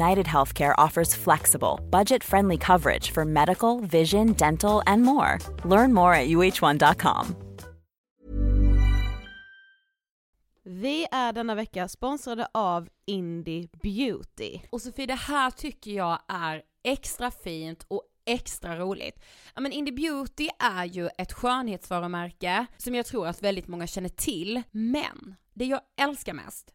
United Healthcare offers flexible, budget friendly coverage for medical, vision, dental, and more. Learn more at uh1.com. Vi är denna vecka sponsrade av Indie Beauty. Och Sofie, det här tycker jag är extra fint och extra roligt. Ja men Indie Beauty är ju ett skönhetsvarumärke som jag tror att väldigt många känner till, men det jag älskar mest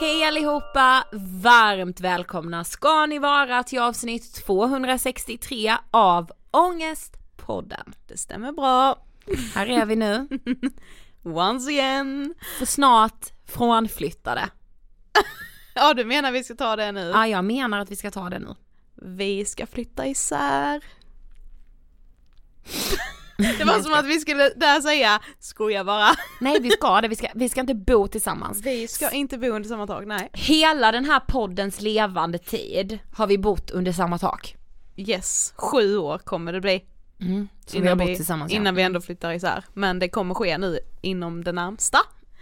Hej allihopa! Varmt välkomna ska ni vara till avsnitt 263 av Ångestpodden. Det stämmer bra. Här är vi nu, Once again. för snart frånflyttade. Ja du menar vi ska ta det nu? Ja, jag menar att vi ska ta det nu. Vi ska flytta isär. Det var som att vi skulle där säga, skoja bara. Nej, vi ska det, vi ska, vi ska inte bo tillsammans. Vi ska inte bo under samma tak, nej. Hela den här poddens levande tid har vi bott under samma tak. Yes, sju år kommer det bli. Så vi har bott tillsammans innan ja. vi ändå flyttar isär. Men det kommer ske nu inom det närmsta.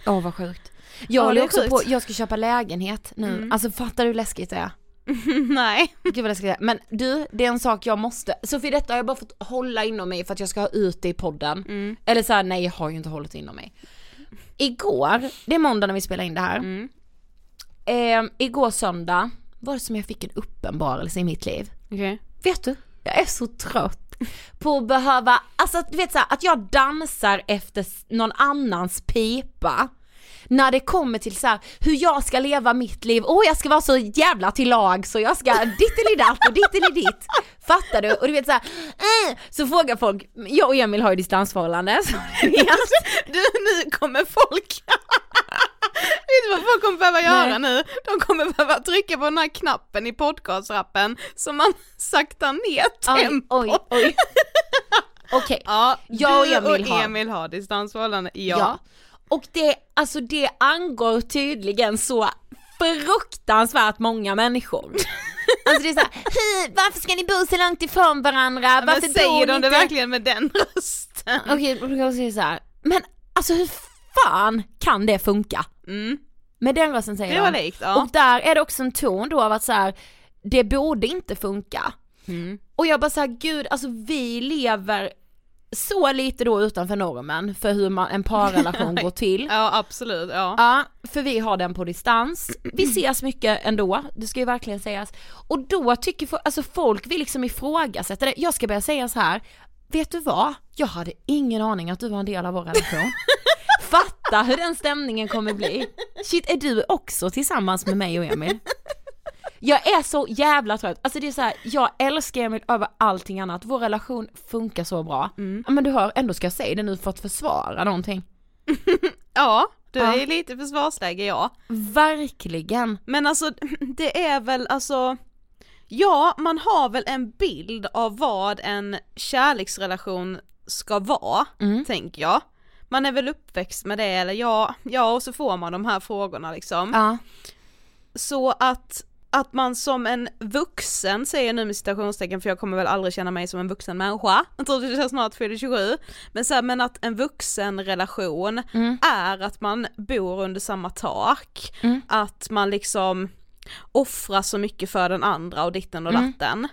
Åh vad sjukt. Ja, Jag håller också sjukt. på, jag ska köpa lägenhet nu. Mm. Alltså fattar du hur läskigt det är? nej. Gud vad läskigt. Men du, det är en sak jag måste, Sofie detta har jag bara fått hålla inom mig för att jag ska ha ut det i podden. Mm. Eller så här, nej jag har ju inte hållit inom mig. Igår, det är måndag när vi spelar in det här. Mm. Eh, igår söndag var det som jag fick en uppenbarelse i mitt liv. Okej. Vet du, jag är så trött på att behöva, alltså du vet så här, att jag dansar efter någon annans pipa. När det kommer till så här, hur jag ska leva mitt liv, åh jag ska vara så jävla till lag så jag ska dittelidatt och ditteliditt. Fattar du? Och du vet så här, äh, så frågar folk, jag och Emil har ju distansförhållande så du nu kommer folk Vet du vad folk kommer behöva göra nu? De kommer behöva trycka på den här knappen i podcastrappen så man saktar ner Oj, tempo. oj, oj. Okej, Ja, Jag och Emil och har- Emil har distansförhållande, ja. ja. Och det, alltså det angår tydligen så fruktansvärt många människor. Alltså det är såhär, "Hur, varför ska ni bo så långt ifrån varandra? Men Varför säger bor de ni det inte? verkligen med den rösten? Okej, kan jag säga så här. men alltså hur fan kan det funka? Mm. Med den rösten säger Det var de. likt, ja. Och där är det också en ton då av att så här, det borde inte funka. Mm. Och jag bara såhär, gud alltså vi lever så lite då utanför normen för hur man, en parrelation går till. Ja absolut, ja. Ja, för vi har den på distans. Vi ses mycket ändå, det ska ju verkligen sägas. Och då tycker folk, alltså folk vill liksom ifrågasätta det. Jag ska börja säga så här. vet du vad? Jag hade ingen aning att du var en del av vår relation. Fatta hur den stämningen kommer bli. Shit, är du också tillsammans med mig och Emil? Jag är så jävla trött, alltså det är så här, jag älskar Emil över allting annat, vår relation funkar så bra. Ja, Men du har, ändå ska jag säga det nu för att försvara någonting. Ja, du Ja. är lite försvarsläge ja. Verkligen. Men alltså det är väl alltså, ja man har väl en bild av vad en kärleksrelation ska vara, Mm. tänker jag. Man är väl uppväxt med det eller ja, ja och så får man de här frågorna liksom. Ja. Så att, att man som en vuxen, säger jag nu med citationstecken för jag kommer väl aldrig känna mig som en vuxen människa, jag tror att jag snart fyller 27, men så här, men att en vuxen relation Mm. är att man bor under samma tak, Mm. att man liksom offrar så mycket för den andra och ditten och Mm. datten.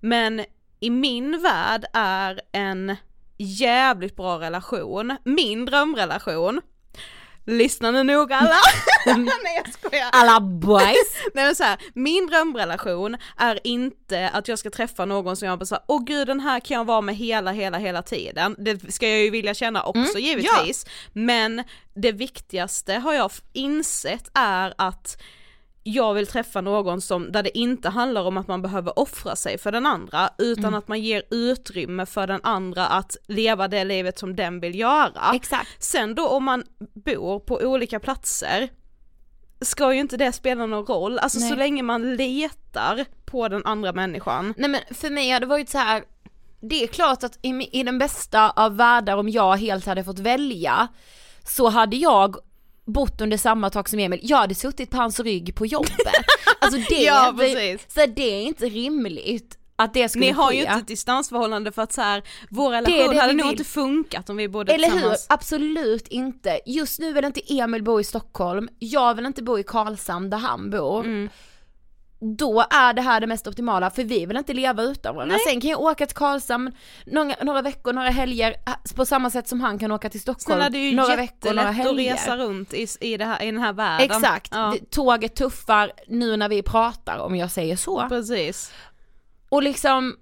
Men i min värld är en jävligt bra relation, min drömrelation, lyssna nu noga alla! Nej jag skojar! Alla boys. Nej men så här, min drömrelation är inte att jag ska träffa någon som jag bara såhär, åh gud den här kan jag vara med hela, hela, hela tiden. Det ska jag ju vilja känna också givetvis. Men det viktigaste har jag insett är att jag vill träffa någon som, där det inte handlar om att man behöver offra sig för den andra, utan att man ger utrymme för den andra att leva det livet som den vill göra. Exakt. Sen då om man bor på olika platser ska ju inte det spela någon roll, alltså Nej. så länge man letar på den andra människan. Nej men för mig har det varit så här. det är klart att i, i den bästa av världar om jag helt hade fått välja så hade jag bott under samma tak som Emil, jag hade suttit på hans rygg på jobbet. Alltså det, Ja, precis. så det är inte rimligt att det skulle Ni har ske. ju inte ett distansförhållande för att så här, vår relation det hade nog inte funkat om vi bodde Eller hur? tillsammans. Absolut inte. Just nu vill inte Emil bo i Stockholm, jag vill inte bo i Karlshamn där han bor. Mm. Då är det här det mest optimala för vi vill inte leva utan varandra. Sen kan jag åka till Karlshamn några, några veckor, några helger äh, på samma sätt som han kan åka till Stockholm Snälla det är ju några veckor, några jättelätt att helger. resa runt i, i, det här, i den här världen. Exakt, Ja, tåget tuffar nu när vi pratar om jag säger så. precis. Och liksom,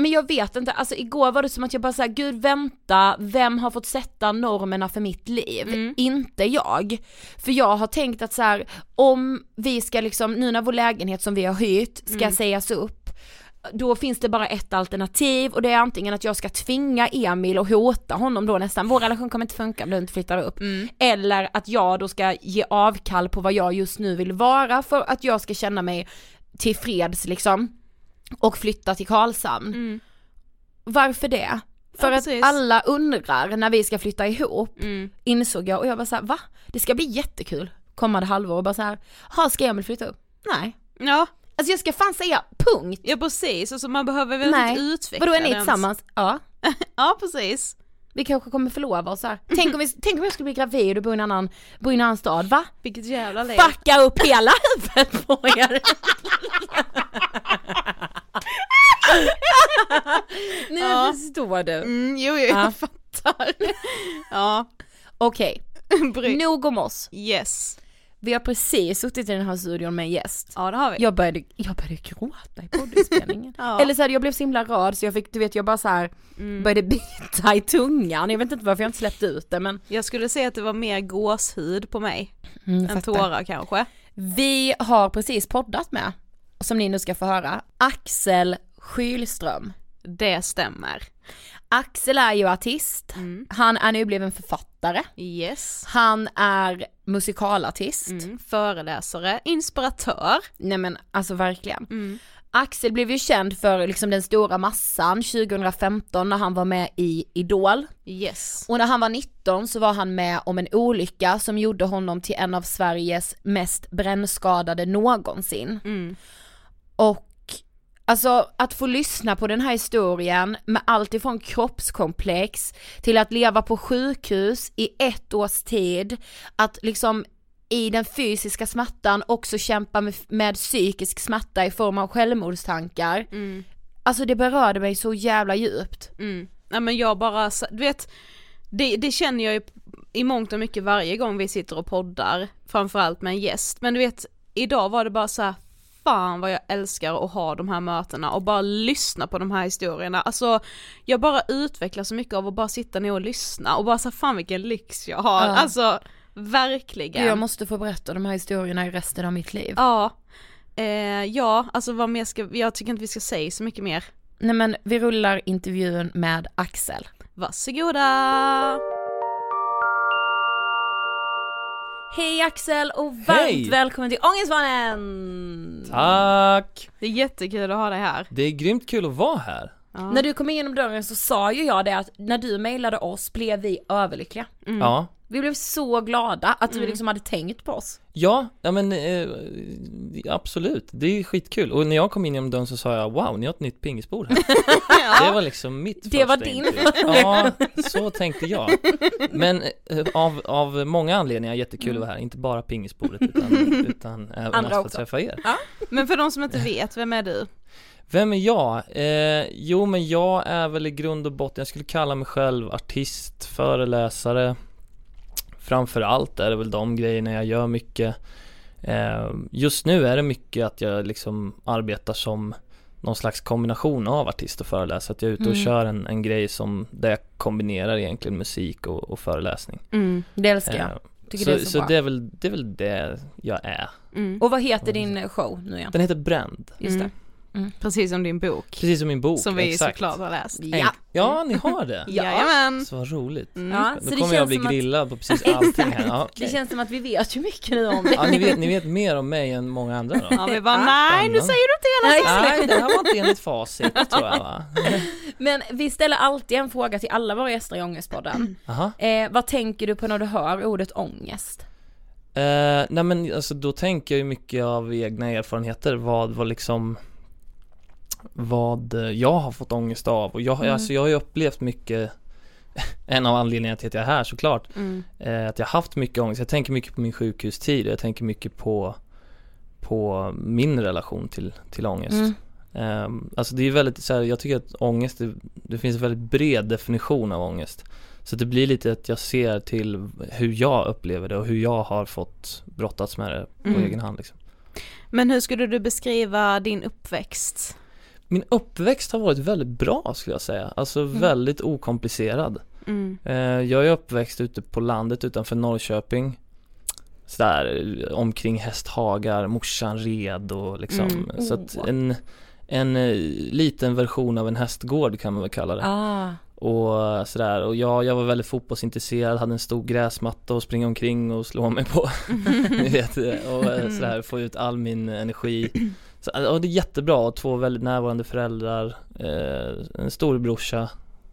men jag vet inte, alltså igår var det som att jag bara såhär, gud vänta, vem har fått sätta normerna för mitt liv? Mm. Inte jag. För jag har tänkt att så här, om vi ska liksom, nu när vår lägenhet som vi har hyrt ska Mm. sägas upp, då finns det bara ett alternativ och det är antingen att jag ska tvinga Emil och hota honom då nästan, vår relation kommer inte funka om du inte flyttar upp. Mm. Eller att jag då ska ge avkall på vad jag just nu vill vara för att jag ska känna mig tillfreds liksom och flytta till Karlshamn. Varför det? För att precis. alla undrar när vi ska flytta ihop, Mm. insåg jag och jag var såhär, va? Det ska bli jättekul kommande halvår och bara såhär, ha ska Emil flytta upp? Nej. Ja, Alltså jag ska fan säga punkt. ja precis, alltså man behöver väl Nej. inte utveckla Vadå är ni tillsammans? Ja. Ja precis. Vi kanske kommer förlova oss här. Tänk om, vi, tänk om jag skulle bli gravid och bo i en annan, bo i en annan stad, va? Vilket jävla liv. Fucka upp hela huvudet på er! nu Ja. förstår du. Mm, jo, jo, Ja. jag fattar. ja, Okej, bry. nog om oss. Yes. Vi har precis suttit i den här studion med en gäst. Ja det har vi. Jag började, jag började gråta i poddinspelningen. Ja. Eller så här, jag blev så himla rörd så jag fick, du vet jag bara så här Mm. började bita i tungan. Jag vet inte varför jag inte släppte ut det men Jag skulle säga att det var mer gåshud på mig mm, än tårar kanske. Vi har precis poddat med, som ni nu ska få höra, Axel Skylström. Det stämmer. Axel är ju artist, han är nu bliven författare, Yes. han är musikalartist. Mm. Föreläsare, inspiratör. Nej men alltså verkligen. Axel blev ju känd för liksom den stora massan 2015 när han var med i Idol. Yes. Och när han var 19 så var han med om en olycka som gjorde honom till en av Sveriges mest brännskadade någonsin. Och alltså att få lyssna på den här historien med allt ifrån kroppskomplex till att leva på sjukhus i ett års tid, att liksom i den fysiska smärtan också kämpa med, med psykisk smärta i form av självmordstankar. Alltså det berörde mig så jävla djupt. Mm. Nej men jag bara, du vet, det, det känner jag ju i mångt och mycket varje gång vi sitter och poddar, framförallt med en gäst. Men du vet, idag var det bara så här, fan vad jag älskar att ha de här mötena och bara lyssna på de här historierna. Alltså jag bara utvecklar så mycket av att bara sitta ner och lyssna och bara så fan vilken lyx jag har. Ja. Alltså verkligen. Jag måste få berätta de här historierna i resten av mitt liv. Ja. Eh, ja, alltså vad mer ska, jag tycker inte vi ska säga så mycket mer. Nej men vi rullar intervjun med Axel. Varsågoda! Hej Axel och varmt Hej! välkommen till Ångestmannen! Tack! Det är jättekul att ha dig här. Det är grymt kul att vara här. Ja. När du kom in genom dörren så sa ju jag det att när du mejlade oss blev vi överlyckliga. Ja. Vi blev så glada att du liksom hade tänkt på oss. Ja, ja men eh, absolut. Det är skitkul. Och när jag kom in genom dörren så sa jag wow, ni har ett nytt pingisbord här. Det var liksom mitt Det var din intryck. Ja, så tänkte jag. Men eh, av, av många anledningar jättekul att vara här. Inte bara pingisbordet utan, utan även Andra att få också. träffa er. Men för de som inte vet, vem är du? Vem är jag? Eh, jo men jag är väl i grund och botten, jag skulle kalla mig själv artist, föreläsare Framför allt är det väl de grejerna jag gör mycket eh, Just nu är det mycket att jag liksom arbetar som någon slags kombination av artist och föreläsare, att jag är ute och Mm. kör en, en grej som där jag kombinerar egentligen musik och, och föreläsning Det älskar jag. Eh, Tycker så det är så, så det, är väl, det är väl det jag är Och vad heter din show nu igen? Den heter Bränd, Just det. Precis som din bok. precis som min bok, Som vi exakt såklart har läst. Ja. Ja, ni har det? Jajamän! Så vad roligt. ja så Då det kommer jag känns bli som att, grillad på precis allting här. Ja, det känns som att vi vet ju mycket nu om det. ja ni, vet, ni vet mer om mig än många andra då? Ja vi bara nej nu säger du inte hela Nej, det här var inte enligt facit tror jag va? Men vi ställer alltid en fråga till alla våra gäster i Ångestpodden. Aha. Eh, vad tänker du på när du hör ordet ångest? Eh, nej men alltså då tänker jag ju mycket av egna erfarenheter, vad, vad liksom vad eh, jag har fått ångest av och jag, alltså jag har ju upplevt mycket En av anledningarna till att jag är här såklart eh, Att jag har haft mycket ångest, jag tänker mycket på min sjukhustid, jag tänker mycket på På min relation till, till ångest Mm. Ehm, Alltså det är väldigt så här, jag tycker att ångest, det, det finns en väldigt bred definition av ångest Så det blir lite att jag ser till hur jag upplever det och hur jag har fått brottats med det på Mm. egen hand liksom. Men hur skulle du beskriva din uppväxt? Min uppväxt har varit väldigt bra skulle jag säga, alltså väldigt okomplicerad. Mm. Eh, Jag är uppväxt ute på landet utanför Norrköping. Sådär omkring hästhagar, morsan red och liksom. Mm. Så att Oh. en, en eh, liten version av en hästgård kan man väl kalla det. Ah. Och sådär, och jag, jag var väldigt fotbollsintresserad, hade en stor gräsmatta att springa omkring och slå mig på. Ni vet, eh, och eh, sådär, få ut all min energi så, ja, det är jättebra, två väldigt närvarande föräldrar, eh, en storebrorsa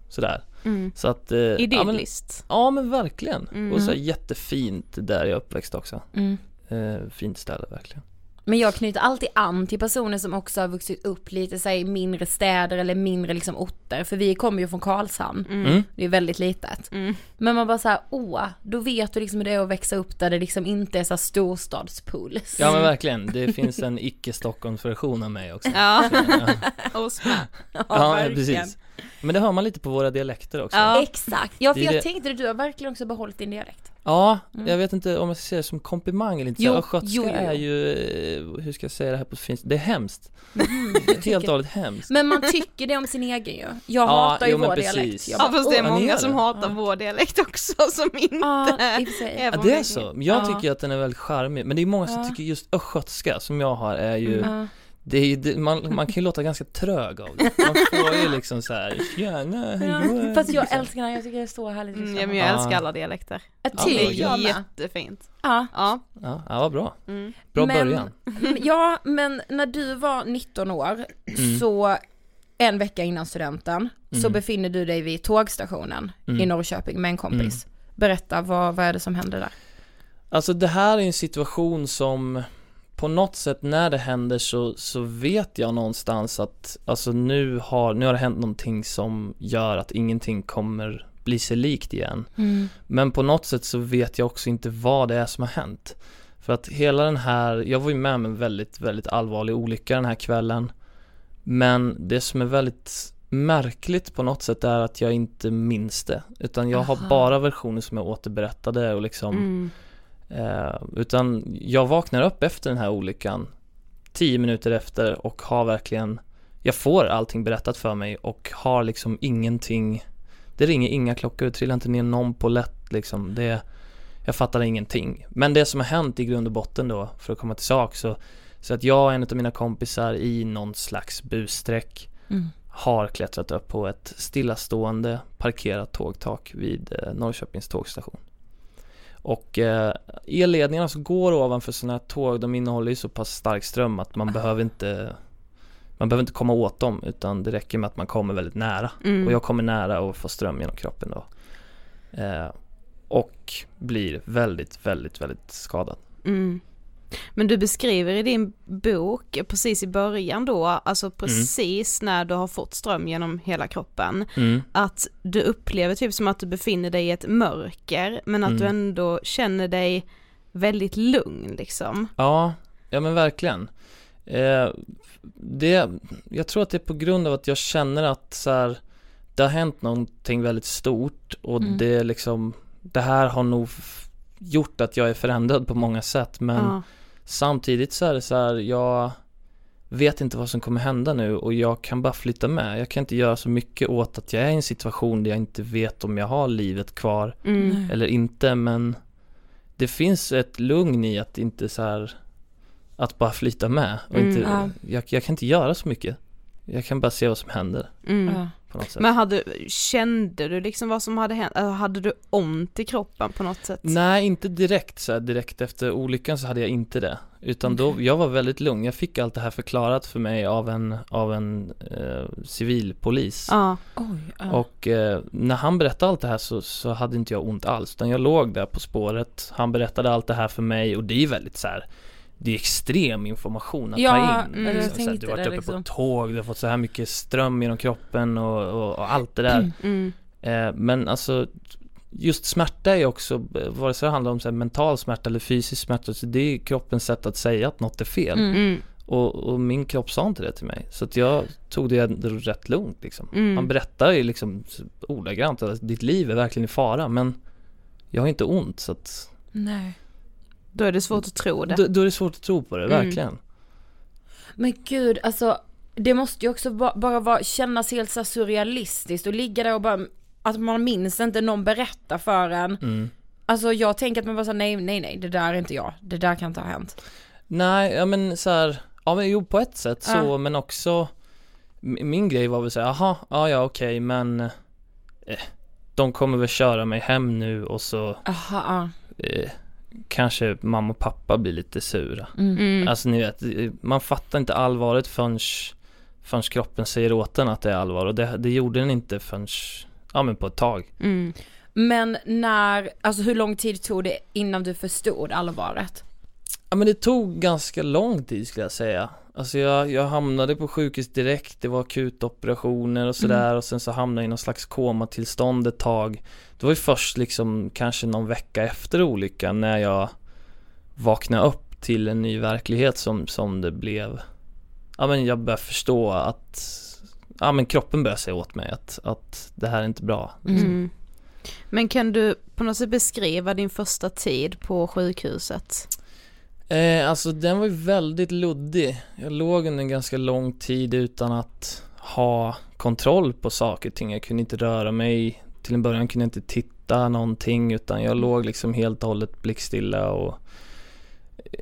Sådär, Mm. så att eh, ja, men, Idylliskt. ja men verkligen, Mm. och så här, jättefint där jag är uppväxt också Mm. eh, Fint ställe verkligen Men jag knyter alltid an till personer som också har vuxit upp lite så här, i mindre städer eller mindre liksom orter. För vi kommer ju från Karlshamn. Mm. Det är väldigt litet. Mm. Men man bara såhär, åh, då vet du liksom hur det är att växa upp där det liksom inte är så storstadspuls. Ja men verkligen, det finns en icke-Stockholmsversion av mig också Ja, Ja, oss med. ja verkligen. precis Men det hör man lite på våra dialekter också Ja. Exakt, ja för Det jag det- tänkte det, du har verkligen också behållit din dialekt. Ja, Mm. jag vet inte om jag ska säga det som komplimang eller inte. Jo, Jo, Östgötska jo, jo. är ju, eh, hur ska jag säga det här på fint? Det är hemskt. Mhm. Helt och hållet hemskt. Men man tycker det om sin egen ju. Jag Ja, hatar ju jo, vår precis. dialekt. Jag Ja bara, fast det är många som hatar Ja. vår dialekt också som inte Ja, är Ja, det är så. Jag Ja. tycker att den är väldigt charmig. Men det är många som Ja. tycker just östgötska som jag har är ju, Ja. Det är ju, det, man, man kan ju låta ganska trög av det. Man får ju liksom så här, tjena, då. Fast jag liksom. älskar den, jag tycker det är så härligt Mm, lyssna ja, men jag älskar Ja. alla dialekter. Ja, Ja, typ det är. Jättefint. Ja. Ja. Ja, ja vad bra. Mm. Bra Men- början. ja, men när du var 19 år Mm. så en vecka innan studenten så Mm. befinner du dig vid tågstationen Mm. i Norrköping med en kompis. Berätta, vad, vad är det som händer där? Alltså det här är en situation som på något sätt när det händer så, så vet jag någonstans att alltså nu har, nu har det hänt någonting som gör att ingenting kommer bli sig likt igen. Men på något sätt så vet jag också inte vad det är som har hänt. För att hela den här, jag var ju med om en väldigt, väldigt allvarlig olycka den här kvällen. Men det som är väldigt märkligt på något sätt är att jag inte minns det. Utan jag har Aha. bara versioner som är återberättade och liksom Mm. Eh, utan jag vaknar upp efter den här olyckan Tio minuter efter och har verkligen Jag får allting berättat för mig och har liksom ingenting. Det ringer inga klockor, det trillar inte ner någon på lätt liksom. Det Jag fattar ingenting. Men det som har hänt i grund och botten då för att komma till sak så Så att jag och en av mina kompisar i någon slags bussträck Mm. Har klättrat upp på ett stillastående parkerat tågtak vid eh, Norrköpings tågstation och eh, elledningarna som går ovanför sådana här tåg, de innehåller ju så pass stark ström att man behöver inte Man behöver inte komma åt dem utan det räcker med att man kommer väldigt nära. Mm. Och jag kommer nära och får ström genom kroppen då. Eh, och blir väldigt, väldigt, väldigt skadad. Mm. Men du beskriver i din bok precis i början då, alltså precis när du har fått ström genom hela kroppen, Mm. att du upplever typ som att du befinner dig i ett mörker, men att Mm. du ändå känner dig väldigt lugn liksom. Ja, ja men verkligen. Eh, det, jag tror att det är på grund av att jag känner att så här, det har hänt någonting väldigt stort och Mm. det liksom, det här har nog gjort att jag är förändrad på många sätt men Ja. Samtidigt så är det så här, jag vet inte vad som kommer hända nu och jag kan bara flytta med. Jag kan inte göra så mycket åt att jag är i en situation där jag inte vet om jag har livet kvar Mm. eller inte men det finns ett lugn i att inte så här att bara flyta med och Mm, inte, ja. jag, jag kan inte göra så mycket jag kan bara se vad som händer Mm. Ja. På något sätt Men hade, kände du liksom vad som hade hänt, Eller hade du ont i kroppen på något sätt? Nej inte direkt så här, direkt efter olyckan så hade jag inte det Utan då, jag var väldigt lugn, jag fick allt det här förklarat för mig av en, av en eh, civilpolis Ja. Oj, ja. Och eh, när han berättade allt det här så, så hade inte jag ont alls utan jag låg där på spåret Han berättade allt det här för mig och det är väldigt så här. Det är extrem information att Ja, ta in mm, liksom, så Du har varit uppe liksom. på tåg, du har fått så här mycket ström genom kroppen och, och, och allt det där Mm. eh, Men alltså Just smärta är också, vare sig det handlar om så mental smärta eller fysisk smärta så Det är kroppens sätt att säga att något är fel Mm. Mm. och, och min kropp sa inte det till mig Så att jag tog det rätt lugnt liksom Mm. Man berättar ju liksom ordagrant att ditt liv är verkligen i fara men Jag har inte ont så att Nej. Då är det svårt att tro det. då, då är det svårt att tro på det, Mm. verkligen Men gud, alltså det måste ju också ba- bara vara, kännas helt så surrealistiskt och ligga där och bara, att man minns inte någon berättar för en. mm. Alltså jag tänker att man bara säger nej, nej, nej, det där är inte jag, det där kan inte ha hänt. Nej, ja men så här, ja men jo på ett sätt så Ja. men också Min grej var väl såhär, jaha, ja ja okej men eh, De kommer väl köra mig hem nu och så Aha, eh, Kanske mamma och pappa blir lite sura. Mm. Mm. Alltså ni vet, man fattar inte allvaret förrän Förrän kroppen säger åt en att det är allvar och det, det gjorde den inte förrän Ja men på ett tag Mm. Men när, alltså hur lång tid tog det innan du förstod allvaret? Ja men det tog ganska lång tid skulle jag säga Alltså jag, jag hamnade på sjukhus direkt, det var akutoperationer och sådär och sen så hamnade jag i någon slags komatillstånd ett tag Det var ju först liksom kanske någon vecka efter olyckan när jag vaknade upp till en ny verklighet som, som det blev Ja men jag började förstå att Ja men kroppen började säga åt mig att, att det här är inte bra Mm. Men kan du på något sätt beskriva din första tid på sjukhuset? Eh, alltså den var ju väldigt luddig. Jag låg under en ganska lång tid utan att ha kontroll på saker och ting. Jag kunde inte röra mig. Till en början kunde jag inte titta någonting utan jag låg liksom helt och hållet blickstilla och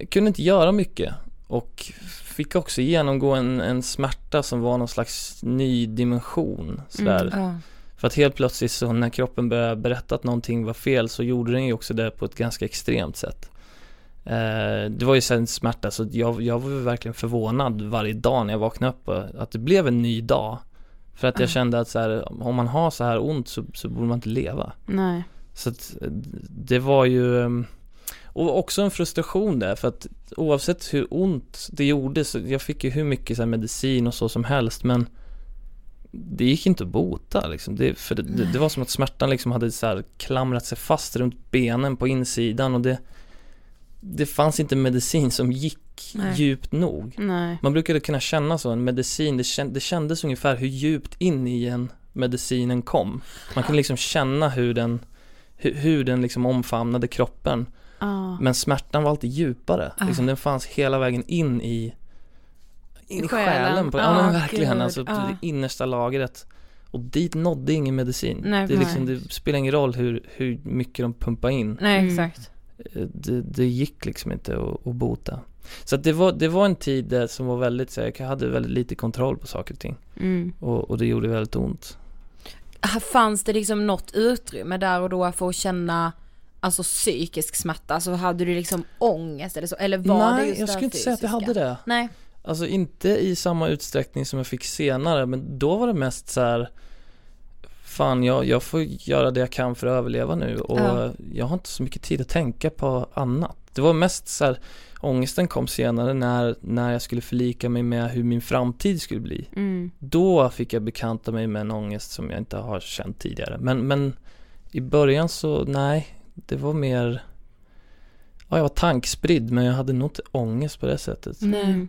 kunde inte göra mycket. Och fick också genomgå en, en smärta som var någon slags ny dimension. Sådär. Mm, ja. För att helt plötsligt så när kroppen började berätta att någonting var fel så gjorde den ju också det på ett ganska extremt sätt. Eh, det var ju sen smärta så jag, jag var verkligen förvånad varje dag när jag vaknade upp att det blev en ny dag. För att jag kände att så här, om man har så här ont så, så borde man inte leva. Nej. Så att det var ju ehm, och också en frustration där för att oavsett hur ont det gjorde så jag fick ju hur mycket så medicin och så som helst men det gick inte att bota liksom. Det, för det, det, det var som att smärtan liksom hade så klamrat sig fast runt benen på insidan och det Det fanns inte medicin som gick Nej. djupt nog. Nej. Man brukade kunna känna så, en medicin, det, känd, det kändes ungefär hur djupt in i en medicinen kom. Man kunde liksom känna hur den, hur, hur den liksom omfamnade kroppen. Ja. Men smärtan var alltid djupare, Ah. liksom den fanns hela vägen in i In i själen. själen, på, ja Ah, men verkligen alltså, på ah. det innersta lagret Och dit nådde ingen medicin Nej, Det, liksom, det spelar ingen roll hur, hur mycket de pumpar in Nej Mm. exakt. Eh, det, det gick liksom inte att, att bota Så att det var, det var en tid där som var väldigt, så jag hade väldigt lite kontroll på saker och ting Mm. Och, och det gjorde väldigt ont Fanns det liksom något utrymme där och då för att känna Alltså psykisk smärta, alltså hade du liksom ångest eller så, eller var det Nej, just jag det skulle inte säga att jag fysiska? hade det Nej. Alltså inte i samma utsträckning som jag fick senare men då var det mest så här Fan jag, jag får göra det jag kan för att överleva nu och Ja. jag har inte så mycket tid att tänka på annat Det var mest så här Ångesten kom senare när, när jag skulle förlika mig med hur min framtid skulle bli Mm. Då fick jag bekanta mig med en ångest som jag inte har känt tidigare men, men I början så nej Det var mer Ja jag var tankspridd men jag hade nog inte ångest på det sättet Mm.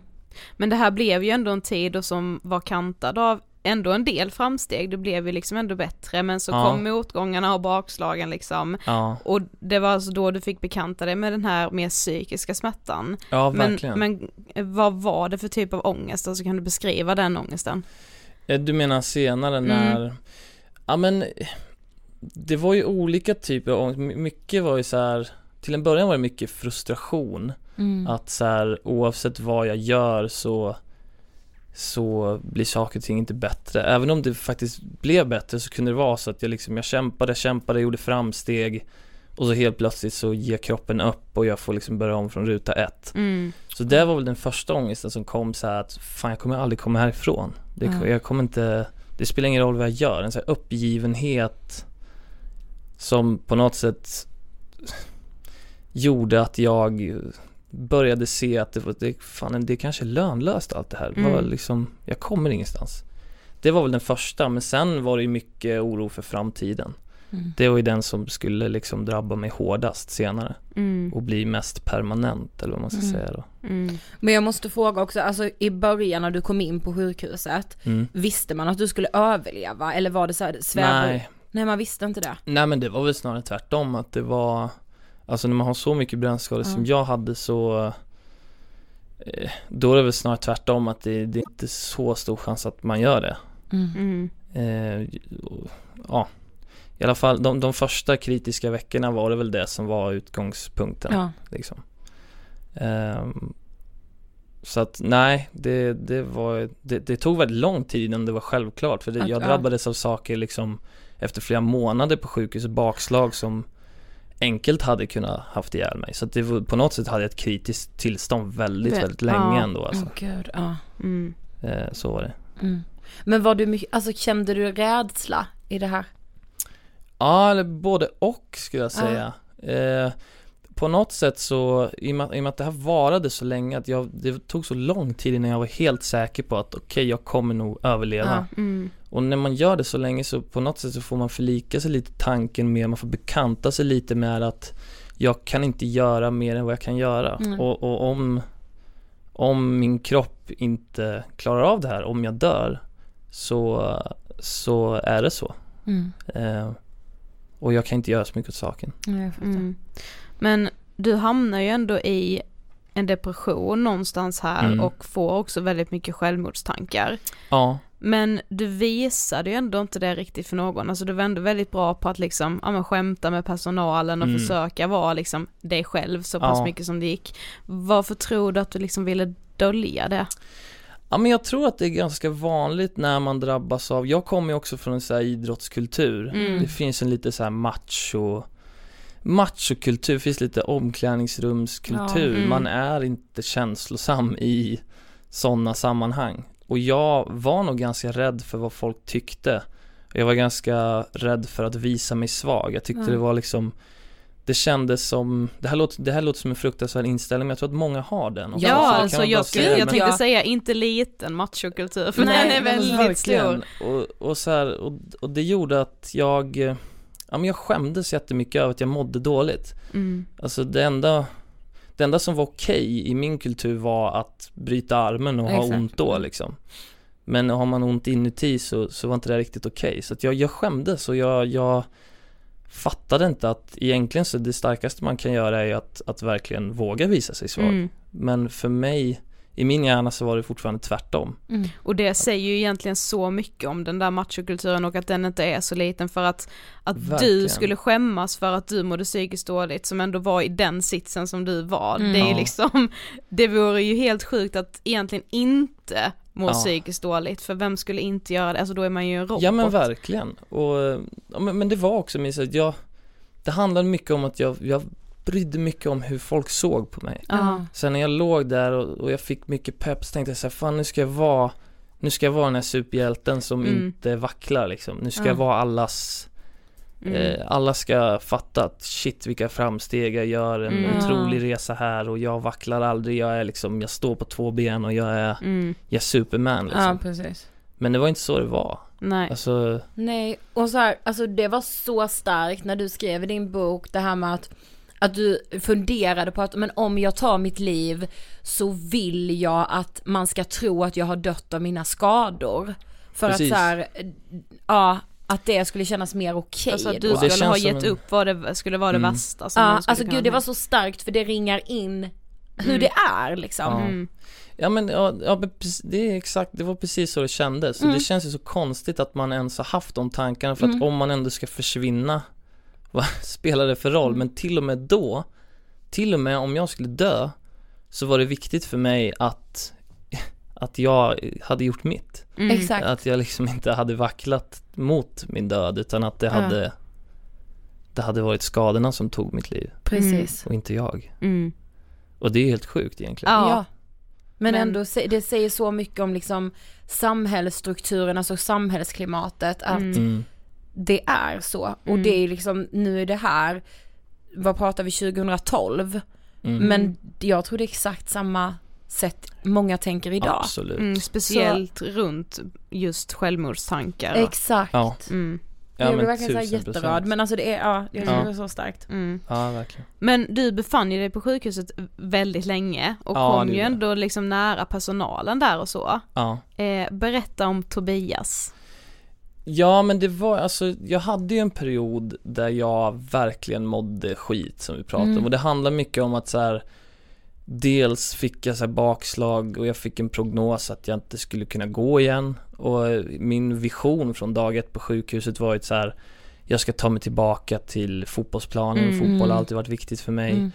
Men det här blev ju ändå en tid då som var kantad av ändå en del framsteg, det blev ju liksom ändå bättre men så Ja. kom motgångarna och bakslagen liksom Ja, och det var alltså då du fick bekanta dig med den här mer psykiska smärtan. ja Men, verkligen men eh, vad var det för typ av ångest? Alltså kan du beskriva den ångesten? Eh, Du menar senare Mm. när, ja men det var ju olika typer av ångest, My- mycket var ju så här till en början var det mycket frustration Mm. att så här, oavsett vad jag gör så så blir saker och ting inte bättre. Även om det faktiskt blev bättre så kunde det vara så att jag liksom, jag kämpade, kämpade, gjorde framsteg och så helt plötsligt så ger kroppen upp och jag får liksom börja om från ruta ett. Mm. Så det var väl den första ångesten som kom så här att fan jag kommer aldrig komma härifrån. Det, Ja. Jag kommer inte, det spelar ingen roll vad jag gör, en så här uppgivenhet som på något sätt gjorde att jag började se att det var, det, fan, det kanske är lönlöst allt det här. Det var Mm. liksom, jag kommer ingenstans. Det var väl den första, men sen var det ju mycket oro för framtiden. Mm. Det var ju den som skulle liksom drabba mig hårdast senare Mm. och bli mest permanent eller vad man ska Mm. säga då. Mm. Men jag måste fråga också, alltså i början när du kom in på sjukhuset, Mm. visste man att du skulle överleva eller var det så här sväva? Nej, Nej man visste inte det. nej men det var väl snarare tvärtom att det var Alltså när man har så mycket brännskador som Ja. jag hade så eh, Då är det väl snarare tvärtom att det, det är inte så stor chans att man gör det Mm. eh, och- Ja I alla fall de, de första kritiska veckorna var det väl det som var utgångspunkten Ja. liksom Ehm, Så att nej, det, det var det, det tog väldigt lång tid innan det var självklart för det, Att- jag ja. drabbades av saker liksom Efter flera månader på sjukhus, bakslag som Enkelt hade kunnat haft ihjäl mig så det var, på något sätt hade jag ett kritiskt tillstånd väldigt, Vä- väldigt länge ja. ändå alltså. Åh gud, ja. Mm. Eh, Så var det Mm. Men var du alltså kände du rädsla i det här? Ja, eller både och skulle jag Ja. säga. Eh, på något sätt så, i och, med, i och med att det här varade så länge, att jag, det tog så lång tid innan jag var helt säker på att okej, jag kommer nog överleva. Ja. Mm. Och när man gör det så länge så på något sätt så får man förlika sig lite tanken med, man får bekanta sig lite med att jag kan inte göra mer än vad jag kan göra. Mm. Och, och om, om min kropp inte klarar av det här, om jag dör, så, så är det så. Mm. Eh, Och jag kan inte göra så mycket åt saken. Mm. Men du hamnar ju ändå i en depression någonstans här Mm. och får också väldigt mycket självmordstankar. Ja, Men du visade ju ändå inte det riktigt för någon, alltså du var ändå väldigt bra på att liksom, ja men skämta med personalen och Mm. försöka vara liksom dig själv så pass Ja. mycket som det gick. Varför tror du att du liksom ville dölja det? Ja men jag tror att det är ganska vanligt när man drabbas av, jag kommer ju också från en sån här idrottskultur. Mm. Det finns en lite så här macho machokultur, det finns lite omklädningsrumskultur. Ja, mm. Man är inte känslosam i sådana sammanhang. Och jag var nog ganska rädd för vad folk tyckte. Jag var ganska rädd för att visa mig svag. Jag tyckte Ja. det var liksom det kändes som, det här, låter, det här låter som en fruktansvärd inställning men jag tror att många har den. Och Ja, alltså jag, säga, skulle, jag men- tänkte säga inte liten machokultur för Nej, den är väldigt Verkligen. stor. Och, och, så här, och, och det gjorde att jag, ja men jag skämdes jättemycket över att jag mådde dåligt. Mm. Alltså det enda, det enda som var okej i min kultur var att bryta armen och ha Exakt. ont då Mm. liksom. Men har man ont inuti så, så var inte det riktigt okej. Så att jag, jag skämdes och jag, jag fattade inte att egentligen så det starkaste man kan göra är att, att verkligen våga visa sig svag. Mm. Men för mig, i min hjärna så var det fortfarande tvärtom. Mm. Och det säger ju egentligen så mycket om den där machokulturen och att den inte är så liten för att, att du skulle skämmas för att du mådde psykiskt dåligt som ändå var i den sitsen som du var. Mm. Det är liksom, det vore ju helt sjukt att egentligen inte må Ja. psykiskt dåligt för vem skulle inte göra det, alltså då är man ju en robot. Ja men verkligen. Och, ja, men, men det var också min jag, det handlade mycket om att jag, jag brydde mycket om hur folk såg på mig. Ja. Sen när jag låg där och, och jag fick mycket pepp så tänkte jag så här, fan nu ska jag vara nu ska jag vara den här superhjälten som Mm. inte vacklar liksom. Nu ska Ja. jag vara allas, Mm. eh, alla ska fatta att shit vilka framsteg jag gör, en Mm. otrolig resa här och jag vacklar aldrig, jag är liksom, jag står på två ben och jag är, Mm. jag är superman liksom. Ja, precis. Men det var inte så det var. Nej. Alltså, Nej, och så här, alltså det var så starkt när du skrev i din bok det här med att att du funderade på att men om jag tar mitt liv så vill jag att man ska tro att jag har dött av mina skador. För Precis. att så här, ja, att det skulle kännas mer okej Alltså att du skulle ha gett en- upp vad det skulle vara det Mm. värsta som Ja, alltså kunna gud det var så starkt för det ringar in hur Mm. det är liksom. Ja. Mm. Ja men, ja, ja, det är exakt, det var precis så det kändes. Mm. det känns ju så konstigt att man ens har haft de tankarna för att Mm. om man ändå ska försvinna, vad spelar det för roll? Mm. Men till och med då, till och med om jag skulle dö, så var det viktigt för mig att, att jag hade gjort mitt. Mm. Exakt. Att jag liksom inte hade vacklat mot min död utan att det Ja. hade, det hade varit skadorna som tog mitt liv Precis. och inte jag. Mm. Och det är helt sjukt egentligen. Ja. Ja. Men, Men- ändå, det säger så mycket om liksom samhällsstrukturen, alltså samhällsklimatet, att Mm. Mm. det är så. Och Mm. det är liksom, nu är det här, vad pratar vi, 2012? Mm. Men jag tror det är exakt samma sätt många tänker idag. Absolut. Mm, speciellt runt just självmordstankar. Exakt. Ja. Mm. Ja, jag blir verkligen såhär jätterörd, men alltså det är, ja, jag tycker Ja. det är så starkt. Mm. Ja, verkligen. Men du befann ju dig på sjukhuset väldigt länge och Ja, kom ju ändå liksom nära personalen där och så. Ja. Eh, berätta om Tobias. Ja men det var, alltså jag hade ju en period där jag verkligen mådde skit som vi pratade Mm. om och det handlar mycket om att så här Dels fick jag så bakslag och jag fick en prognos att jag inte skulle kunna gå igen och min vision från dag ett på sjukhuset var ju så här Jag ska ta mig tillbaka till fotbollsplanen, Mm. fotboll har alltid varit viktigt för mig Mm.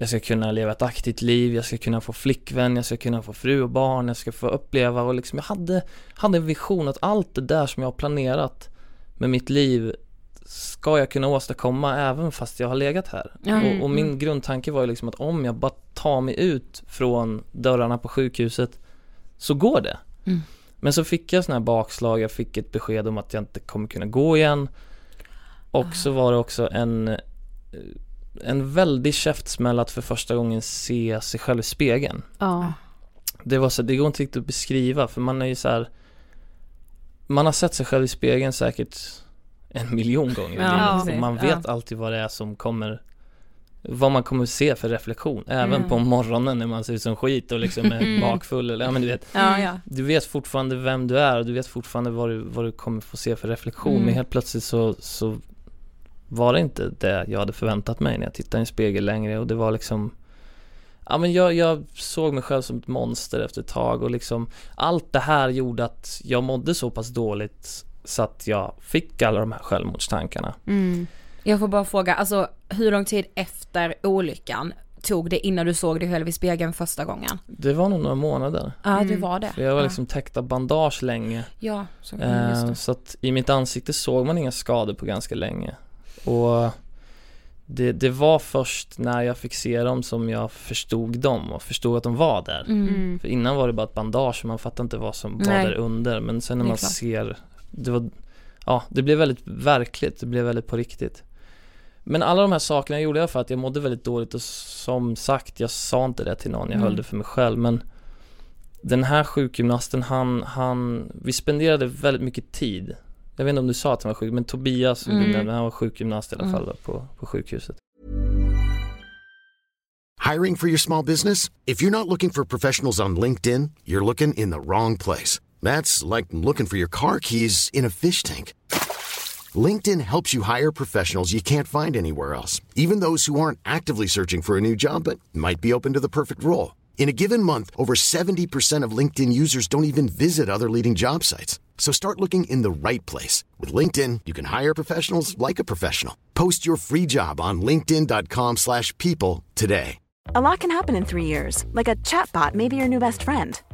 Jag ska kunna leva ett aktivt liv, jag ska kunna få flickvän, jag ska kunna få fru och barn, jag ska få uppleva och liksom jag hade, hade en vision att allt det där som jag har planerat med mitt liv ska jag kunna åstadkomma även fast jag har legat här. Ja. Och, och min grundtanke var ju liksom att om jag bara tar mig ut från dörrarna på sjukhuset så går det. Mm. Men så fick jag sådana här bakslag, jag fick ett besked om att jag inte kommer kunna gå igen och så var det också en en väldig käftsmäll att för första gången se sig själv i spegeln. Ja. Det var så, det går inte riktigt att beskriva för man är ju så här. Man har sett sig själv i spegeln säkert en miljon gånger Ja, och man vet alltid vad det är som kommer vad man kommer se för reflektion, även Mm. på morgonen när man ser ut som skit och liksom är Mm. bakfull eller ja men du vet Ja, ja. Du vet fortfarande vem du är och du vet fortfarande vad du, vad du kommer få se för reflektion Mm. men helt plötsligt så, så var det inte det jag hade förväntat mig när jag tittade i en spegel längre och det var liksom Ja men jag, jag såg mig själv som ett monster efter ett tag och liksom Allt det här gjorde att jag mådde så pass dåligt så att jag fick alla de här självmordstankarna. Mm. Jag får bara fråga, alltså hur lång tid efter olyckan tog det innan du såg dig själv i spegeln första gången? Det var nog några månader. Ja det mm. var det. För jag var liksom täckt av bandage länge. Ja, så, eh, så att i mitt ansikte såg man inga skador på ganska länge. Och det, det var först när jag fick se dem som jag förstod dem och förstod att de var där. Mm. För innan var det bara ett bandage och man fattade inte vad som var Nej. där under. Men sen när man ser, det var, ja det blev väldigt verkligt, det blev väldigt på riktigt. Men alla de här sakerna gjorde jag för att jag mådde väldigt dåligt och som sagt, jag sa inte det till någon, jag mm. höll det för mig själv men Den här sjukgymnasten, han, han, vi spenderade väldigt mycket tid Jag vet inte om du sa att han var sjuk, men Tobias, mm. han var sjukgymnast i alla mm. fall på, på sjukhuset Hiring for your small business? If you're not looking for professionals on LinkedIn, you're looking in the wrong place That's like looking for your car keys in a fish tank LinkedIn helps you hire professionals you can't find anywhere else, even those who aren't actively searching for a new job but might be open to the perfect role. In a given month, over 70% of LinkedIn users don't even visit other leading job sites. So start looking in the right place. With LinkedIn, you can hire professionals like a professional. Post your free job on linkedin.com slash people today. A lot can happen in three years. Like a chatbot may be your new best friend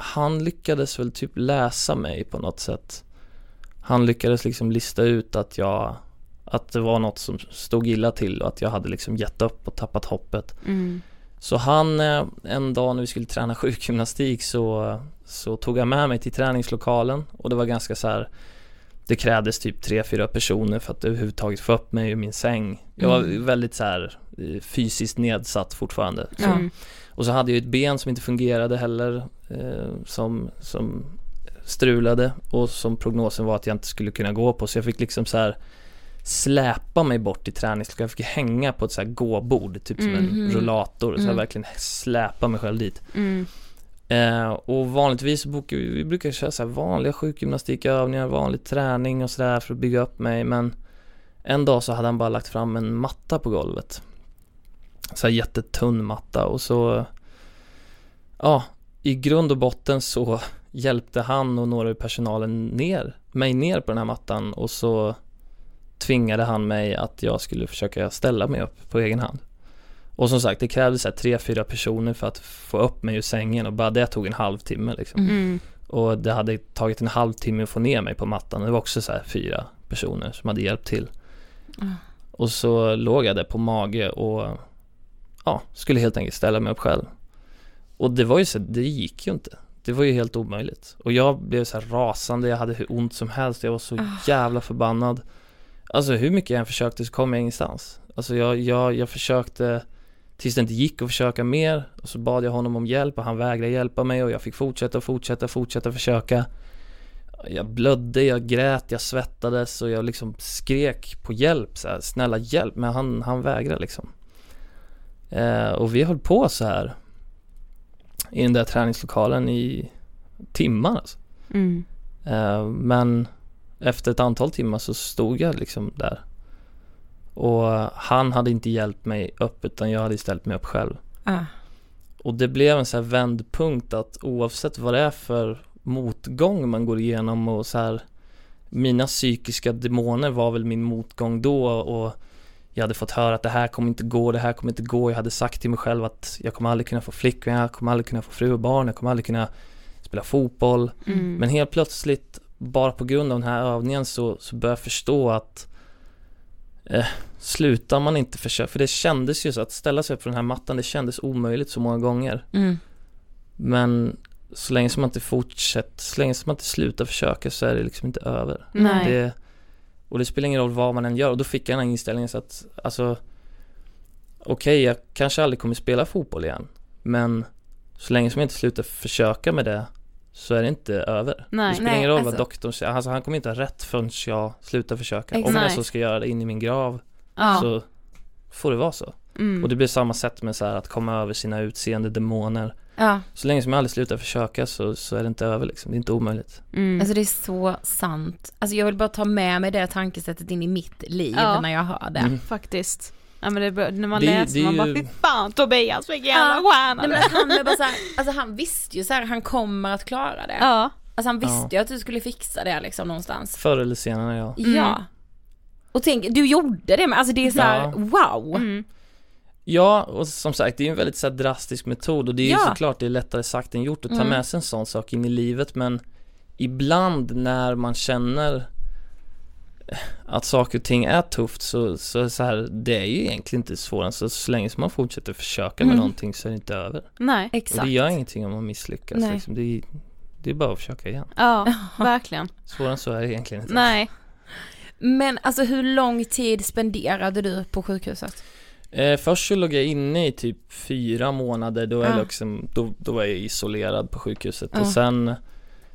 han lyckades väl typ läsa mig på något sätt. Han lyckades liksom lista ut att jag, att det var något som stod illa till och att jag hade liksom gett upp och tappat hoppet. Mm. Så han, eh, en dag när vi skulle träna sjukgymnastik så, så tog han med mig till träningslokalen och det var ganska så här, det krävdes typ tre, fyra personer för att överhuvudtaget få upp mig ur min säng. Jag var mm. väldigt så här eh, fysiskt nedsatt fortfarande. Så. Mm. Och så hade jag ett ben som inte fungerade heller som, som strulade och som prognosen var att jag inte skulle kunna gå på så jag fick liksom så här släpa mig bort till träningslokalen. Jag fick hänga på ett så här gåbord, typ som mm en mhm. rullator. Så mm. jag verkligen släpa mig själv dit. Mm. Eh, och vanligtvis brukar vi, vi brukar köra så vanliga sjukgymnastikövningar, vanlig träning och sådär för att bygga upp mig. Men en dag så hade han bara lagt fram en matta på golvet. Så här jättetunn matta och så Ja, i grund och botten så hjälpte han och några i personalen ner, mig ner på den här mattan och så tvingade han mig att jag skulle försöka ställa mig upp på egen hand. Och som sagt, det krävdes så tre, fyra personer för att få upp mig ur sängen och bara det tog en halvtimme liksom. Mm. Och det hade tagit en halvtimme att få ner mig på mattan. Det var också så fyra personer som hade hjälpt till. Mm. Och så låg jag där på mage och ja, skulle helt enkelt ställa mig upp själv. Och det var ju så, det gick ju inte. Det var ju helt omöjligt. Och jag blev så rasande, jag hade hur ont som helst, jag var så oh. jävla förbannad. Alltså hur mycket jag än försökte så kom jag ingenstans. Alltså jag, jag, jag försökte tills det inte gick att försöka mer. Och så bad jag honom om hjälp och han vägrade hjälpa mig och jag fick fortsätta, fortsätta, fortsätta försöka. Jag blödde, jag grät, jag svettades och jag liksom skrek på hjälp så här, snälla hjälp, men han, han vägrade liksom. Eh, och vi höll på så här i den där träningslokalen i timmar alltså. Mm. Uh, men efter ett antal timmar så stod jag liksom där. Och han hade inte hjälpt mig upp utan jag hade istället mig upp själv. Ah. Och det blev en sån här vändpunkt att oavsett vad det är för motgång man går igenom och så här Mina psykiska demoner var väl min motgång då och jag hade fått höra att det här kommer inte gå, det här kommer inte gå. Jag hade sagt till mig själv att jag kommer aldrig kunna få flickvän, jag kommer aldrig kunna få fru och barn, jag kommer aldrig kunna spela fotboll. Mm. Men helt plötsligt, bara på grund av den här övningen så, så började jag förstå att eh, slutar man inte försöka, för det kändes ju så att ställa sig upp på den här mattan, det kändes omöjligt så många gånger. Mm. Men så länge som man inte fortsätter, så länge som man inte slutar försöka så är det liksom inte över. Nej. Det, och det spelar ingen roll vad man än gör och då fick jag den här inställningen så att, alltså Okej, jag kanske aldrig kommer spela fotboll igen Men så länge som jag inte slutar försöka med det Så är det inte över Nej. Det spelar Nej, ingen roll vad alltså- doktorn säger, alltså han kommer inte ha rätt förrän jag slutar försöka Om Exakt. jag så ska göra det in i min grav Ja. så får det vara så Mm. Och det blir samma sätt med så här att komma över sina utseende demoner Ja, Så länge som jag aldrig slutar försöka så, så är det inte över liksom, det är inte omöjligt Mm. alltså det är så sant. Alltså jag vill bara ta med mig det tankesättet in i mitt liv Ja. när jag hör det. Mm. Faktiskt. Ja men det, när man Det läser det man bara ju- fy fan Tobias vilken jävla Ja. stjärna Nej, men är." han, är bara så här, alltså han visste ju så här, han kommer att klara det. Ja. Alltså han visste Ja. ju att du skulle fixa det liksom någonstans. Förr eller senare ja Ja. Och tänk, du gjorde det med, alltså det är så här, Ja. wow. Ja, och som sagt det är en väldigt så här, drastisk metod och det är ju Ja. såklart det är lättare sagt än gjort att ta Mm. med sig en sån sak in i livet men ibland när man känner att saker och ting är tufft så, så, så här, det är ju egentligen inte svårare än så, så länge som man fortsätter försöka med Mm. någonting så är det inte över. Nej. Och Exakt. det gör ingenting om man misslyckas Nej. liksom. det, är, det är bara att försöka igen. Ja, verkligen. Svårare än så är det egentligen inte. Nej. Men alltså hur lång tid spenderade du på sjukhuset? Eh, först så låg jag inne i typ fyra månader, då, Ja. jag liksom, då, då var jag isolerad på sjukhuset Ja. och sen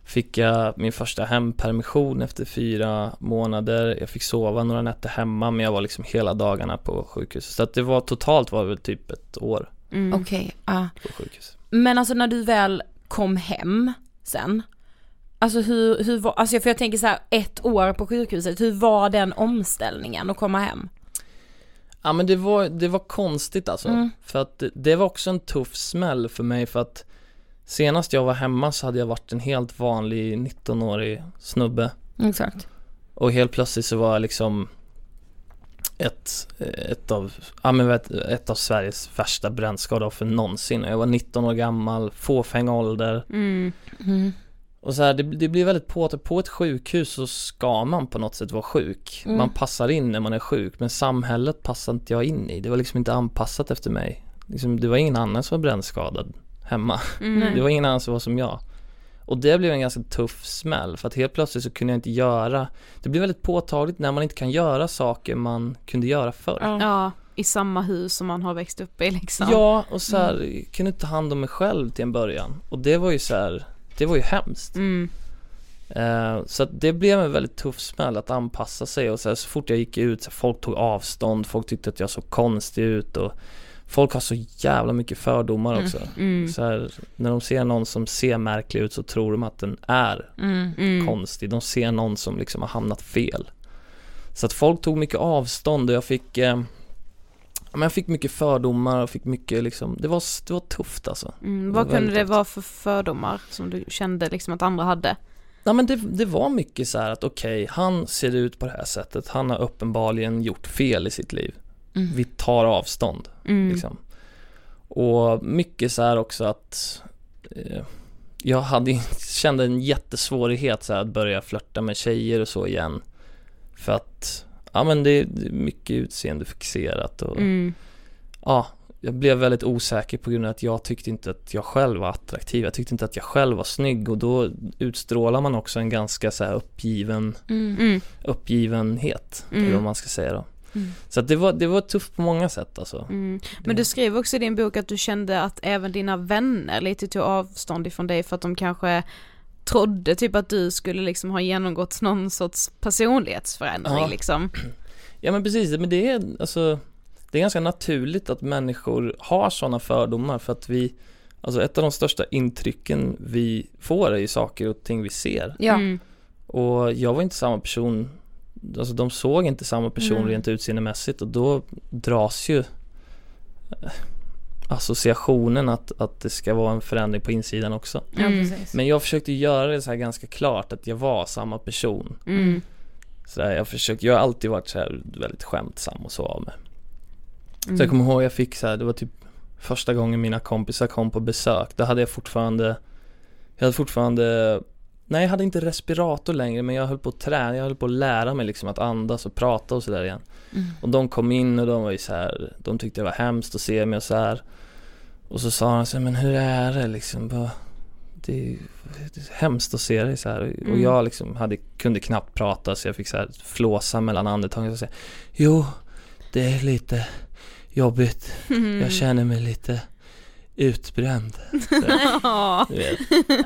fick jag min första hempermission efter fyra månader, jag fick sova några nätter hemma men jag var liksom hela dagarna på sjukhuset. Så att det var totalt var det väl typ ett år Mm. Okej, på sjukhus. Men alltså när du väl kom hem sen, alltså hur, hur var, alltså för jag tänker så här, ett år på sjukhuset, hur var den omställningen att komma hem? Ja men det var, det var konstigt alltså. Mm. För att det, det var också en tuff smäll för mig för att senast jag var hemma så hade jag varit en helt vanlig 19-årig snubbe. Exakt. Och helt plötsligt så var jag liksom ett, ett av, ja men vet, ett av Sveriges värsta brännskadeoffer någonsin. Jag var 19 år gammal, fåfäng ålder. Mm. Mm. Och så här, det, det blir väldigt på på ett sjukhus så ska man på något sätt vara sjuk. Mm. Man passar in när man är sjuk men samhället passar inte jag in i. Det var liksom inte anpassat efter mig. Liksom, det var ingen annan som var brännskadad hemma. Mm. Det var ingen annan som var som jag. Och det blev en ganska tuff smäll för att helt plötsligt så kunde jag inte göra Det blir väldigt påtagligt när man inte kan göra saker man kunde göra förr. Ja. Ja, i samma hus som man har växt upp i liksom. Ja, och så här, kunde inte ta hand om mig själv till en början. Och det var ju så här, det var ju hemskt. Mm. Eh, så det blev en väldigt tuff smäll att anpassa sig och så, här, så fort jag gick ut, så här, folk tog avstånd, folk tyckte att jag såg konstig ut och folk har så jävla mycket fördomar också. Mm. Så här, när de ser någon som ser märklig ut så tror de att den är Mm. Mm. konstig. De ser någon som liksom har hamnat fel. Så att folk tog mycket avstånd och jag fick eh, men jag fick mycket fördomar och fick mycket liksom, det var, det var tufft alltså. Mm. Vad kunde det vara för fördomar som du kände liksom att andra hade? Ja men det, det var mycket så här att okej, han ser ut på det här sättet, han har uppenbarligen gjort fel i sitt liv. Mm. Vi tar avstånd Mm. liksom. Och mycket så här också att eh, jag hade, kände en jättesvårighet så här, att börja flörta med tjejer och så igen. För att, ja men det, är mycket utseendefixerat och Mm. ja, jag blev väldigt osäker på grund av att jag tyckte inte att jag själv var attraktiv. Jag tyckte inte att jag själv var snygg och då utstrålar man också en ganska så här uppgiven, Mm. Mm. uppgivenhet, Mm. eller vad man ska säga då. Mm. Så att det var, det var tufft på många sätt alltså. Mm. Men du skriver också i din bok att du kände att även dina vänner lite tog avstånd ifrån dig för att de kanske trodde typ att du skulle liksom ha genomgått någon sorts personlighetsförändring Ja. liksom. Ja men precis, men det är alltså Det är ganska naturligt att människor har sådana fördomar för att vi Alltså ett av de största intrycken vi får är ju saker och ting vi ser Ja. Mm. Och jag var inte samma person Alltså de såg inte samma person Nej. rent utseendemässigt och då dras ju Associationen att, att det ska vara en förändring på insidan också Mm. Men jag försökte göra det så här ganska klart att jag var samma person Mm. så här, jag försökte, jag har alltid varit så här väldigt skämtsam och så av mig Mm. Så jag kommer ihåg jag fick så här, det var typ första gången mina kompisar kom på besök, då hade jag fortfarande Jag hade fortfarande Nej jag hade inte respirator längre men jag höll på att träna, jag höll på att lära mig liksom att andas och prata och sådär igen Mm. Och de kom in och de var ju så här, de tyckte det var hemskt att se mig och så här Och så sa han så här, men hur är det liksom? Bara, det, är, det är hemskt att se dig så här och Mm. jag liksom hade, kunde knappt prata så jag fick så här flåsa mellan andetagen och säga Jo, det är lite jobbigt Mm. Jag känner mig lite utbränd.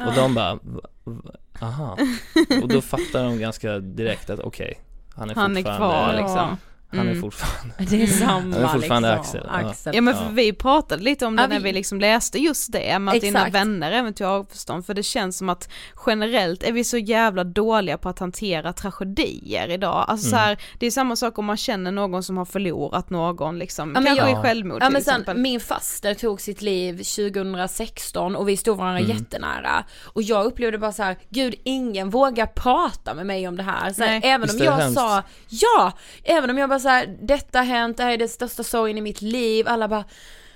Och de bara, "Va- va- aha Och då fattar de ganska direkt att okej Han är Han är fortfarande kvar Ja. liksom. Han är Mm. fortfarande Det är samma Han är fortfarande liksom. Axel, ja. Axel. Ja men för Ja. vi pratade lite om det Ja, när vi- vi liksom läste just det, med att dina vänner eventuellt har avstånd, för det känns som att generellt är vi så jävla dåliga på att hantera tragedier idag. Alltså så Mm. här, det är samma sak om man känner någon som har förlorat någon liksom, Ja, men kanske jag- i självmord Ja till men sen, exempel. min faster tog sitt liv 2016 och vi stod varandra Mm. jättenära. Och jag upplevde bara så här: gud ingen vågar prata med mig om det här. Så här även Visst om är jag hemskt? sa, ja! Även om jag bara så här, detta har hänt, det här är den största sorgen i mitt liv. Alla bara,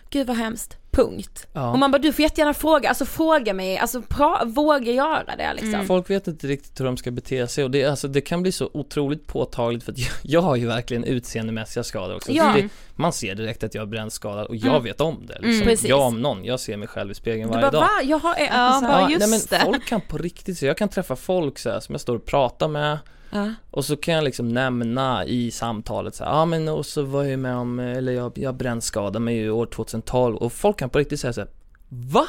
gud vad hemskt, punkt. Ja. Och man bara, du får jättegärna fråga, alltså fråga mig, alltså pra- våga göra det liksom. Folk vet inte riktigt hur de ska bete sig och det, alltså, det kan bli så otroligt påtagligt för att jag, jag har ju verkligen utseendemässiga skador också. Ja. Det, man ser direkt att jag är brännskadad och jag Mm. vet om det. Mm, Liksom. precis. jag om någon, jag ser mig själv i spegeln Du varje bara, dag. va? Jag har Ja, så här, bara Ja, just nej, men det. folk kan på riktigt så jag kan träffa folk så här, som jag står och pratar med ja. och så kan jag liksom nämna i samtalet så ja ja men och så var jag med om, eh, eller jag, jag brännskadade mig ju år 2012 och folk kan på riktigt säga så här, Va?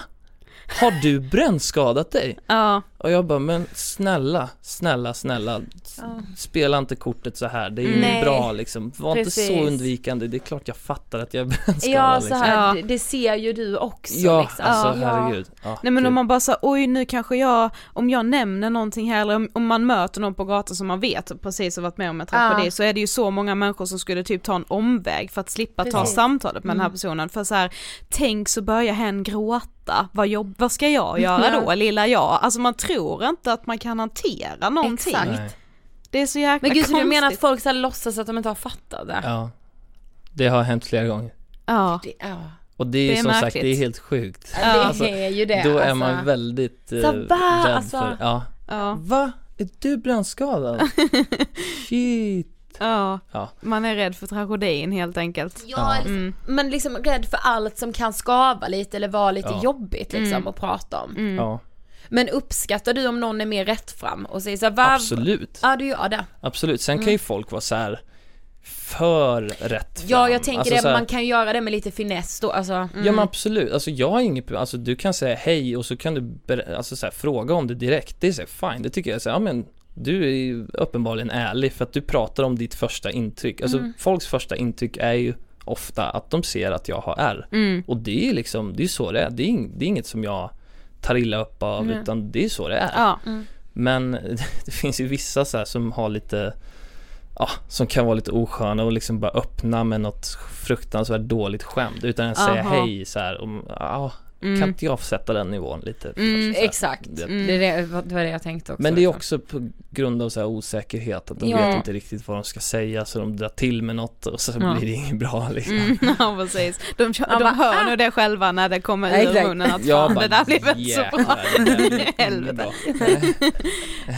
Har du brännskadat dig? Ja, Och jag bara, men snälla, snälla, snälla s- Spela inte kortet så här, det är ju Nej. bra liksom Var inte Precis. så undvikande, det är klart jag fattar att jag är brännskadad Ja, så liksom. här, Ja. det, ser ju du också Ja, liksom. alltså Ja. herregud ja, nej men om man bara säger oj nu kanske jag, om jag nämner någonting här eller om, om man möter någon på gatan som man vet precis har varit med om en tragedi Ja. så är det ju så många människor som skulle typ ta en omväg för att slippa ta Precis. samtalet med den här Mm. personen för så här, tänk så börjar hen gråta, vad, jobb, vad ska jag göra Ja. då lilla jag? Alltså man tror inte att man kan hantera någonting. Exakt. Det är så jäkla Men gud, så du menar att folk så här låtsas att de inte har fattat det? Ja Det har hänt flera gånger Ja. Det, ja. Och det är, Det är som sagt, märkligt. det är helt sjukt det Alltså, är ju det. Då är alltså. man väldigt eh, Så va? rädd Alltså- för, ja Ja. Va? Är du brännskadad? Shit ja, Ja. man är rädd för tragedin helt enkelt. Ja, Mm. men liksom rädd för allt som kan skava lite eller vara lite Ja. jobbigt liksom Mm. att prata om. Mm. Ja, Men uppskattar du om någon är mer rätt fram och säger så här, vad... absolut Ja, du gör det. Absolut, sen kan Mm. ju folk vara så här för rätt fram. Ja, jag tänker Alltså det, här- man kan göra det med lite finess då, alltså. Ja men absolut, alltså jag har inget alltså du kan säga hej och så kan du alltså, så här, fråga om det direkt, det är så här, fine, det tycker jag så här, ja men du är ju uppenbarligen ärlig för att du pratar om ditt första intryck, alltså Mm. folks första intryck är ju ofta att de ser att jag har R Mm. och det är ju liksom, det är så det är, det är, ing- det är inget som jag tar illa upp av Nej. utan det är så det är Ja. Men det finns ju vissa så här som har lite Ja, som kan vara lite osköna och liksom bara öppna med något fruktansvärt dåligt skämt utan att säga hej så här om, ja, Mm. kan inte jag sätta den nivån lite Mm, Exakt, det- Mm. det, det, det var det jag tänkte också. Men det är också på grund av så här osäkerhet att de Ja. vet inte riktigt vad de ska säga så de drar till med något och så Ja. blir det inget bra liksom Mm, ja precis. De, de bara, hör ah. nog det själva när det kommer Ja, ur munnen att fan bara, det där blev inte så bra. "Jäklar, det där blir inget Helvete. bra."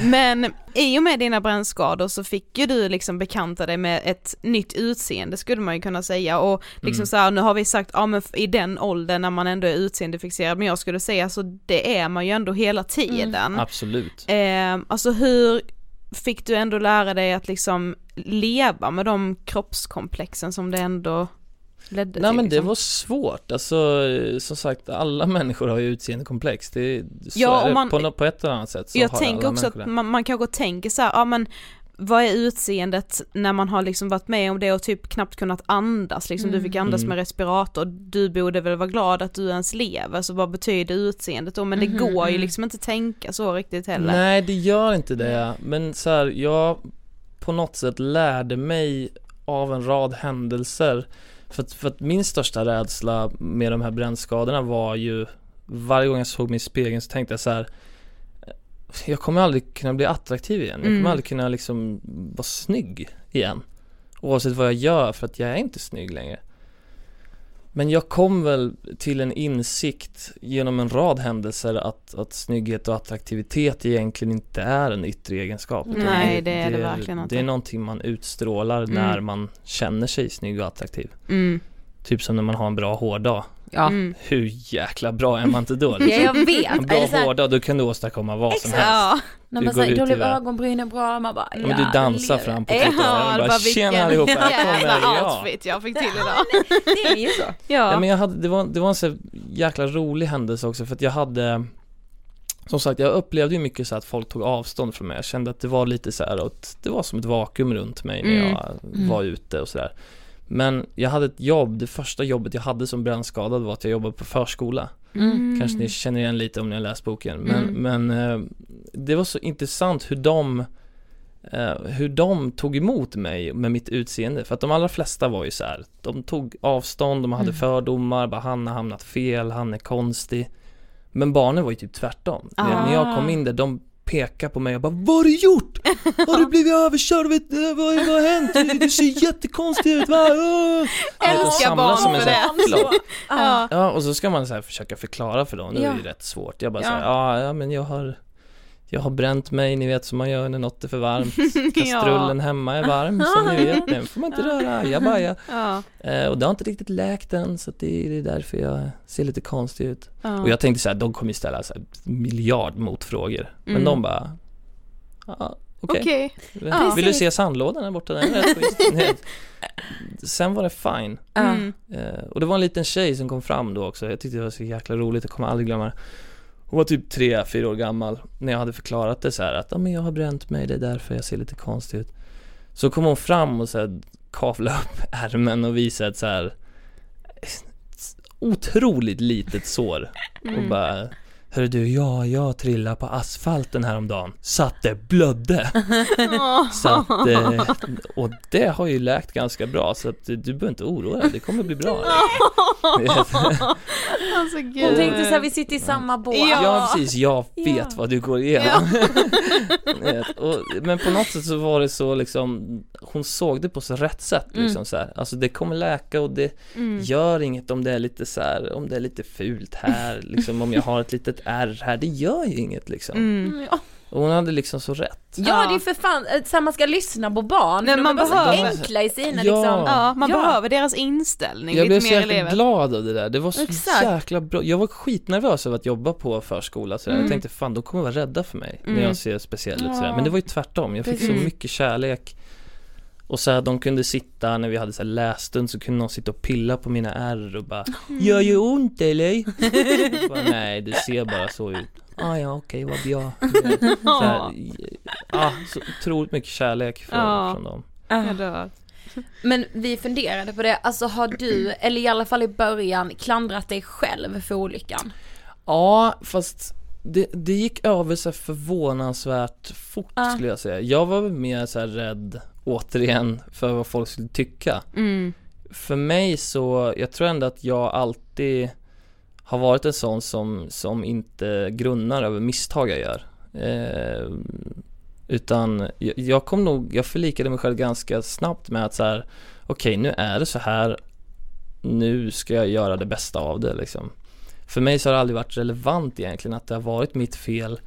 Men i och med dina brännskador så fick ju du liksom bekanta dig med ett nytt utseende skulle man ju kunna säga och liksom Mm. så här, nu har vi sagt, ja men i den åldern när man ändå är utseendefixerad, men jag skulle säga så det är man ju ändå hela tiden. Absolut Eh, alltså hur fick du ändå lära dig att liksom leva med de kroppskomplexen som det ändå ledde Nej till? men det liksom? var svårt, alltså som sagt alla människor har ju utseendekomplex, det, så Ja, är det. man- på, på ett eller annat sätt så Jag har tänker alla också att man, man kanske tänker så här, ja men vad är utseendet när man har liksom varit med om det och typ knappt kunnat andas, liksom du fick andas Mm. med respirator, du borde väl vara glad att du ens lever, så vad betyder utseendet då? Men det Mhm, går ju mm. liksom inte tänka så riktigt heller. Nej det gör inte det, men så här, jag på något sätt lärde mig av en rad händelser för att, för att min största rädsla med de här brännskadorna var ju Varje gång jag såg mig i spegeln så tänkte jag så här. Jag kommer aldrig kunna bli attraktiv igen, jag kommer Mm. aldrig kunna liksom vara snygg igen Oavsett vad jag gör för att jag är inte snygg längre Men jag kom väl till en insikt genom en rad händelser att, att snygghet och attraktivitet egentligen inte är en yttre egenskap. Nej, det är det verkligen inte. Det är någonting man utstrålar Mm. när man känner sig snygg och attraktiv. Mm. Typ som när man har en bra hårdag. Ja. Mm. Hur jäkla bra är man inte då? Ja jag vet. En bra Eller så här, hårdag, då kan du åstadkomma vad som helst. Ja, när man går säger, ut då i blev världen. ögonbrynen bra, man bara Ja, men du dansar fram på Ja, trottoaren och det bara var tjena allihopa, här kommer jag. outfit jag fick till idag. Det är ju så. Ja Ja. men jag hade, det var, det var en så jäkla rolig händelse också för att jag hade Som sagt jag upplevde ju mycket så att folk tog avstånd från mig, jag kände att det var lite så här att det var som ett vakuum runt mig när Mm. jag var ute och sådär Men jag hade ett jobb, det första jobbet jag hade som brännskadad var att jag jobbade på förskola Mm. Kanske ni känner igen lite om ni har läst boken men, Mm. men eh, det var så intressant hur de eh, hur de tog emot mig med mitt utseende för att de allra flesta var ju så här. De tog avstånd, de hade Mm. fördomar, bara han har hamnat fel, han är konstig Men barnen var ju typ tvärtom Ah. när, när jag kom in där, de pekade på mig och bara Vad har du gjort? Har du blivit överkörd? Vet, eh, vad, vad har hänt? Du ser jättekonstig ut va? Åh!" De Älskar barn som en för det. här. Ja. Ja och så ska man så här försöka förklara för dem, det är Ja. ju rätt svårt Jag bara Ja. säger, ja, ja men jag har Jag har bränt mig, ni vet som man gör när något är för varmt Kastrullen hemma är varm som ni vet, den får man inte röra, ajabaja Ja. eh, Och det har inte riktigt läkt än så det, är, det är därför jag ser lite konstig ut Ja. Och jag tänkte så här, de kommer ju ställa så här miljard motfrågor Men Mm. de bara Ja, okej Okej. Vill du se sandlådan där borta? Den är. Sen var det fine Mm. Eh, och det var en liten tjej som kom fram då också, jag tyckte det var så jäkla roligt, jag kommer aldrig glömma det Hon var typ tre, fyra år gammal. När jag hade förklarat det så här att ja men jag har bränt mig, det är därför jag ser lite konstig ut. Så kom hon fram och så här kavlade upp ärmen och visade ett så här otroligt litet sår. Och bara Hörru du, ja, jag trillade på asfalten häromdagen så att det blödde Så att, eh, och det har ju läkt ganska bra så att du behöver inte oroa dig, det kommer bli bra Alltså gud. Hon tänkte såhär, vi sitter i samma båt. Ja. Ja precis, jag vet Ja. vad du går igenom och, Men på något sätt så var det så liksom Hon såg det på så rätt sätt liksom så här. Alltså det kommer läka och det Mm. gör inget om det är lite så här, om det är lite fult här liksom om jag har ett litet ärr här, det gör ju inget liksom Mm. Ja. Och hon hade liksom så rätt Ja det är för fan, eh, så här, man ska lyssna på barn, Nej, de man är bara behöver- så enkla i sina Ja. liksom Ja, man Ja. behöver deras inställning Jag blev så jäkla glad av det där, det var så Exakt. jäkla bra Jag var skitnervös över att jobba på förskola sådär. Mm. Jag tänkte fan de kommer vara rädda för mig när Mm. jag ser speciell ut sådär. Ja. Men det var ju tvärtom, jag fick så Precis. mycket kärlek Och så här, de kunde sitta när vi hade så här lässtund så kunde någon sitta och pilla på mina ärr och bara Gör ju ont eller? Jag bara, Nej det ser bara så ut Ah, ja okej vad bra så här, Ja, så otroligt mycket kärlek från, Ja. från dem Jag dör. Men vi funderade på det, alltså har du, eller i alla fall i början, klandrat dig själv för olyckan? Ja, fast det, det gick över så förvånansvärt fort Ja. skulle jag säga. Jag var väl mer så här rädd, återigen, för vad folk skulle tycka. Mm. För mig så, jag tror ändå att jag alltid har varit en sån som, som inte grunnar över misstag jag gör. Eh, utan jag, jag kom nog, jag förlikade mig själv ganska snabbt med att så här, okej nu är det så här, nu ska jag göra det bästa av det liksom. För mig så har det aldrig varit relevant egentligen att det har varit mitt fel.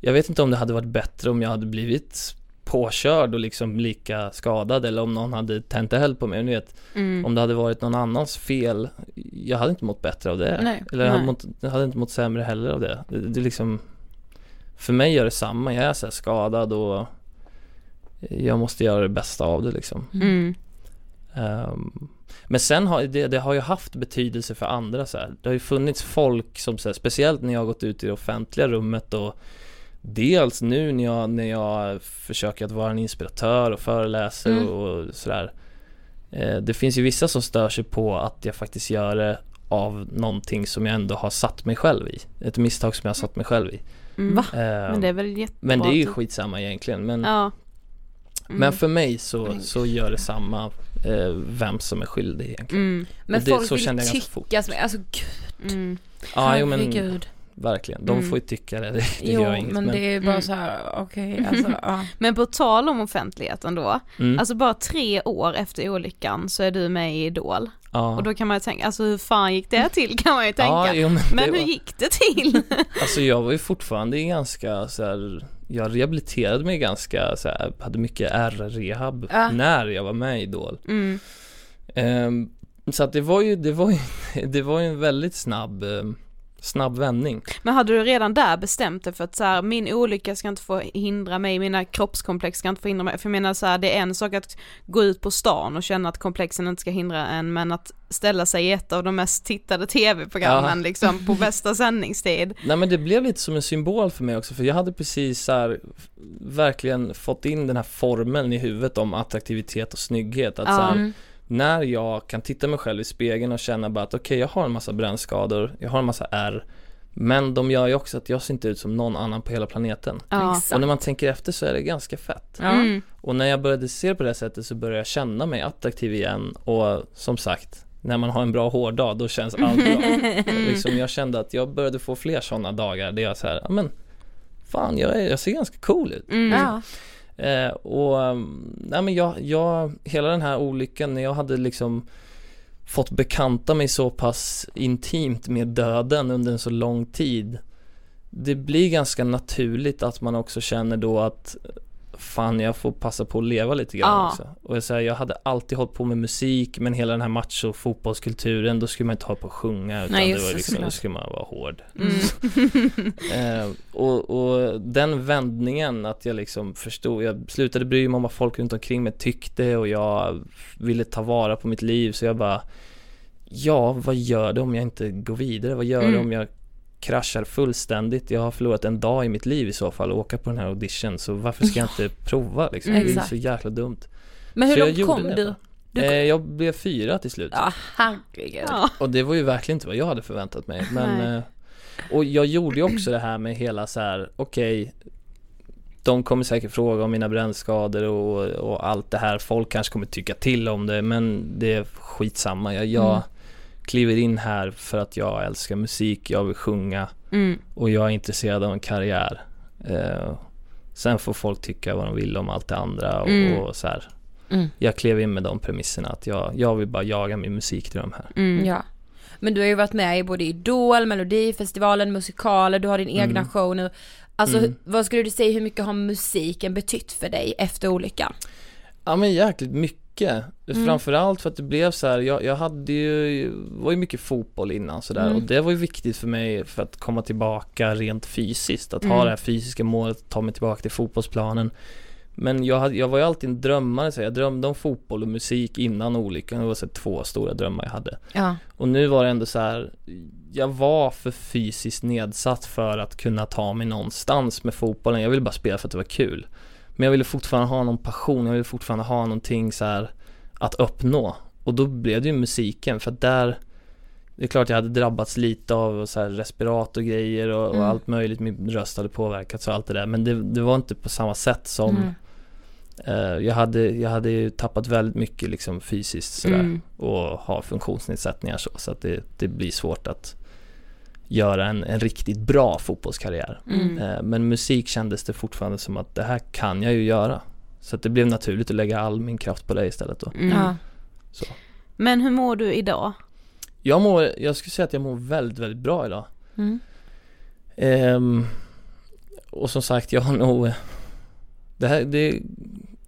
Jag vet inte om det hade varit bättre om jag hade blivit påkörd och liksom lika skadad eller om någon hade tänt eld på mig. Ni vet, Mm. om det hade varit någon annans fel, jag hade inte mått bättre av det. Nej, eller jag hade, mått, jag hade inte mått sämre heller av det. det. Det är liksom, för mig gör det samma, jag är så skadad och jag måste göra det bästa av det liksom. Mm. Ehm, men sen har det, det har ju haft betydelse för andra så här. Det har ju funnits folk som så här, speciellt när jag har gått ut i det offentliga rummet och Dels nu när jag, när jag försöker att vara en inspiratör och föreläser Mm. och sådär eh, Det finns ju vissa som stör sig på att jag faktiskt gör det av någonting som jag ändå har satt mig själv i Ett misstag som jag har satt mig själv i Mm. Va? Ehm, Men det är väl jättebra men det är ju skitsamma egentligen men, Ja. Mm. men för mig så, så gör det samma eh, vem som är skyldig egentligen Mm. Men det- folk så vill kände jag ganska fort. tycka som, alltså gud, Mm. Ja, jo men herregud. Verkligen. De Mm. får ju tycka det, det, Jo, gör inget. men, det är bara Mm. så här, okej, alltså, ja. Men på tal om offentligheten då, mm, alltså bara tre år efter olyckan så är du med i Idol. ja. Och då kan man ju tänka, alltså hur fan gick det till kan man ju tänka. Ja, jo, men men hur var- gick det till? Alltså jag var ju fortfarande i ganska så här, jag rehabiliterade mig ganska så här, hade mycket R-rehab Ja. när jag var med i Idol. Mm. Ehm, så att det var ju, det var ju, det var ju en väldigt snabb, ehm, snabb vändning. Men hade du redan där bestämt dig för att så här, min olycka ska inte få hindra mig, mina kroppskomplex ska inte få hindra mig. För jag menar så här, det är en sak att gå ut på stan och känna att komplexen inte ska hindra en, men att ställa sig i ett av de mest tittade tv-programmen Ja. liksom på bästa sändningstid. Nej men det blev lite som en symbol för mig också för jag hade precis så här, verkligen fått in den här formeln i huvudet om attraktivitet och snygghet. Att så här. När jag kan titta mig själv i spegeln och känna bara att okej jag har en massa brännskador, jag har en massa ärr men de gör ju också att jag ser inte ut som någon annan på hela planeten. Ja. Och när man tänker efter så är det ganska fett. Mm. Och när jag började se på det sättet så började jag känna mig attraktiv igen och som sagt när man har en bra hårdag då känns allt bra. liksom, jag kände att jag började få fler sådana dagar där jag så här, ja men fan jag, är, jag ser ganska cool ut. Mm. Ja. Eh, och, mm, nej men jag, jag, hela den här olyckan när jag hade liksom fått bekanta mig så pass intimt med döden under en så lång tid Det blir ganska naturligt att man också känner då att Fan jag får passa på att leva lite grann Ja. också Och jag, säger, jag hade alltid hållit på med musik men hela den här macho fotbollskulturen då skulle man inte hålla på att sjunga utan Nej, det var det, liksom, då skulle man vara hård Mm. Eh, och, och den vändningen att jag liksom förstod, jag slutade bry mig om vad folk runt omkring mig tyckte och jag ville ta vara på mitt liv så jag bara Ja, vad gör det om jag inte går vidare? Vad gör det Mm. om jag kraschar fullständigt? Jag har förlorat en dag i mitt liv i så fall och åka på den här audition så varför ska jag inte prova liksom? Mm. Det är så jäkla dumt Men hur Så långt kom du? Du eh, Jag blev fyra till slut Ja, herregud. Och det var ju verkligen inte vad jag hade förväntat mig men eh, Och jag gjorde ju också det här med hela så här: okej De kommer säkert fråga om mina brännskador och, och allt det här Folk kanske kommer tycka till om det men det är skitsamma Jag, jag Mm. Kliver in här för att jag älskar musik, jag vill sjunga Mm. och jag är intresserad av en karriär eh, Sen får folk tycka vad de vill om allt det andra och, Mm. och så här. Mm. Jag klev in med de premisserna att jag, jag vill bara jaga min musikdröm här Mm. Ja. Men du har ju varit med i både Idol, Melodifestivalen, musikaler, du har din egna Mm. show nu. Alltså Mm. vad skulle du säga, hur mycket har musiken betytt för dig efter olyckan? Ja men jäkligt mycket Mm. Framförallt för att det blev så här, jag, jag hade ju, var ju mycket fotboll innan sådär Mm. och det var ju viktigt för mig för att komma tillbaka rent fysiskt Att Mm. ha det här fysiska målet, ta mig tillbaka till fotbollsplanen Men jag, hade, jag var ju alltid en drömmare så jag drömde om fotboll och musik innan olyckan, det var så två stora drömmar jag hade Ja. Och nu var det ändå så här, jag var för fysiskt nedsatt för att kunna ta mig någonstans med fotbollen. Jag ville bara spela för att det var kul. Men jag ville fortfarande ha någon passion, jag ville fortfarande ha någonting så här att uppnå. Och då blev det ju musiken för att där det är klart jag hade drabbats lite av så här respiratorgrejer och, Mm. och allt möjligt, min röst hade påverkats och allt det där men det, det var inte på samma sätt som Mm. eh, jag, hade, jag hade ju tappat väldigt mycket liksom fysiskt sådär Mm. och har funktionsnedsättningar så, så att det, det blir svårt att göra en, en riktigt bra fotbollskarriär. Mm. Eh, men musik kändes det fortfarande som att det här kan jag ju göra. Så att det blev naturligt att lägga all min kraft på det istället då. Mm. Så. Men hur mår du idag? Jag mår, jag skulle säga att jag mår väldigt, väldigt bra idag. Mm. Ehm, och som sagt, jag har nog Det här, det är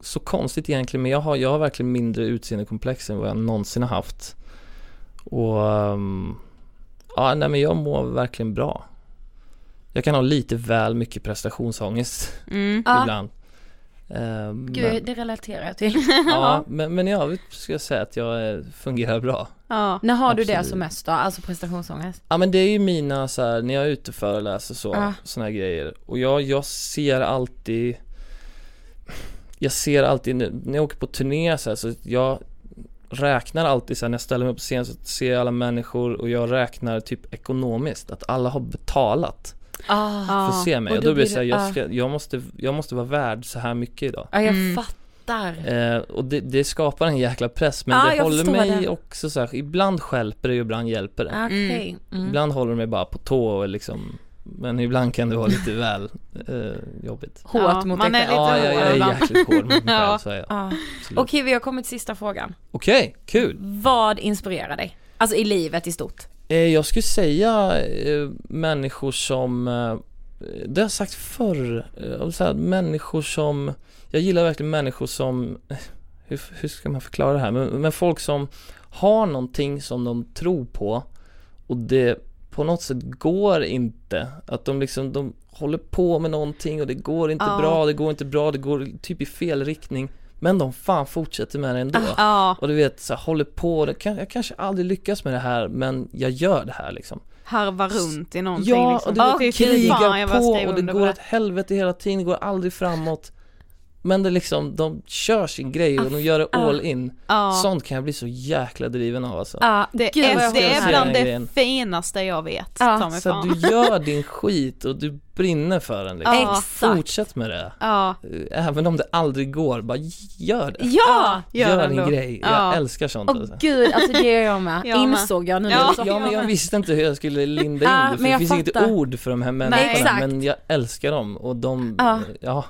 så konstigt egentligen men jag har, jag har verkligen mindre utseendekomplex än vad jag någonsin har haft Och ehm, Ja, nej men jag mår verkligen bra Jag kan ha lite väl mycket prestationsångest Mm. Ja. ibland Ehm, Gud, men, det relaterar jag till. ja, men, men i övrigt ska jag säga att jag eh, fungerar bra Ja. När har du det Absolut. som mest då? Alltså prestationsångest? Ja men det är ju mina så här, när jag är ute och föreläser så, Ja. såna här grejer Och jag, jag ser alltid Jag ser alltid, när när jag åker på turné så, här, så jag räknar alltid så här, när jag ställer mig på scen så ser jag alla människor och jag räknar typ ekonomiskt, att alla har betalat Ah. för att se mig Och och då blir det så här, det- jag, ja. ska, jag, måste, jag måste vara värd så här mycket idag Ja, jag Mm. fattar. Eh, och det, det skapar en jäkla press men Ja, det håller mig det. också så här, ibland stjälper det och ibland hjälper det Okej. Mm. Ibland håller det mig bara på tå och liksom Men ibland kan det vara lite väl eh, jobbigt Hårt Ja, mot man är lite Ja, jag, jag är jäkligt hård mot mig Ja. själv så är jag Ja. Absolut. Okej, vi har kommit till sista frågan. Okej, kul! Vad inspirerar dig? Alltså i livet i stort. Eh, jag skulle säga eh, människor som, eh, det har jag sagt förr, eh, så här, människor som, jag gillar verkligen människor som, eh, hur, hur ska man förklara det här, men, men folk som har någonting som de tror på och det på något sätt går inte, att de liksom, de håller på med någonting och det går inte Ja. bra, det går inte bra, det går typ i fel riktning men de fan fortsätter med det ändå. Ja, Och du vet, så här, håller på, jag kanske aldrig lyckas med det här men jag gör det här liksom. harva runt i någonting Ja, liksom. och du vet, jag krigar på och det går åt helvete hela tiden, det går aldrig framåt. Men det liksom, de kör sin grej och de gör det all in. Ja. Sånt kan jag bli så jäkla driven av alltså. Ja, Det gud är, det är bland det grejen. finaste jag vet, mig Så du gör din skit och du brinner för den liksom. Ja. Exakt. Fortsätt med det. Ja, Även om det aldrig går, bara gör det. Ja! gör Gör det din ändå. grej. Ja. Jag älskar sånt Åh alltså. gud, alltså det gör jag med. Jag med. Insåg jag nu. Ja. Ja men jag visste inte hur jag skulle linda in Ja, det, men för det jag finns inget fattar. ord för de här människorna exakt. men jag älskar dem och de, Ja. ja,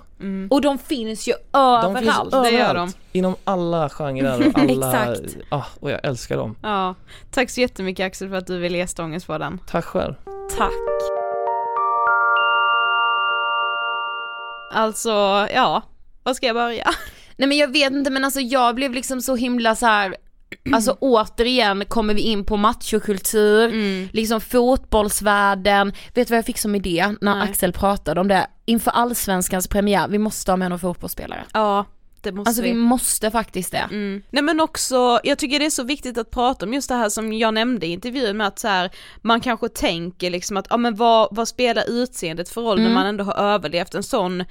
Och de finns ju de finns överallt. det gör överallt. Inom alla genrer och alla, Exakt. ja, och jag älskar dem. ja. Tack så jättemycket Axel för att du ville gästa Ångestpodden. Tack själv. Tack. Alltså, ja, vad ska jag börja? Nej men jag vet inte men alltså jag blev liksom så himla så här. Alltså återigen kommer vi in på machokultur, Mm. liksom fotbollsvärlden. Vet du vad jag fick som idé när Nej. Axel pratade om det? Inför allsvenskans premiär, vi måste ha med någon fotbollsspelare. Ja, det måste Alltså vi måste faktiskt det. Mm. Nej men också, jag tycker det är så viktigt att prata om just det här som jag nämnde i intervjun med att så här, man kanske tänker liksom att, ja men vad, vad spelar utseendet för roll när Mm. man ändå har överlevt en sån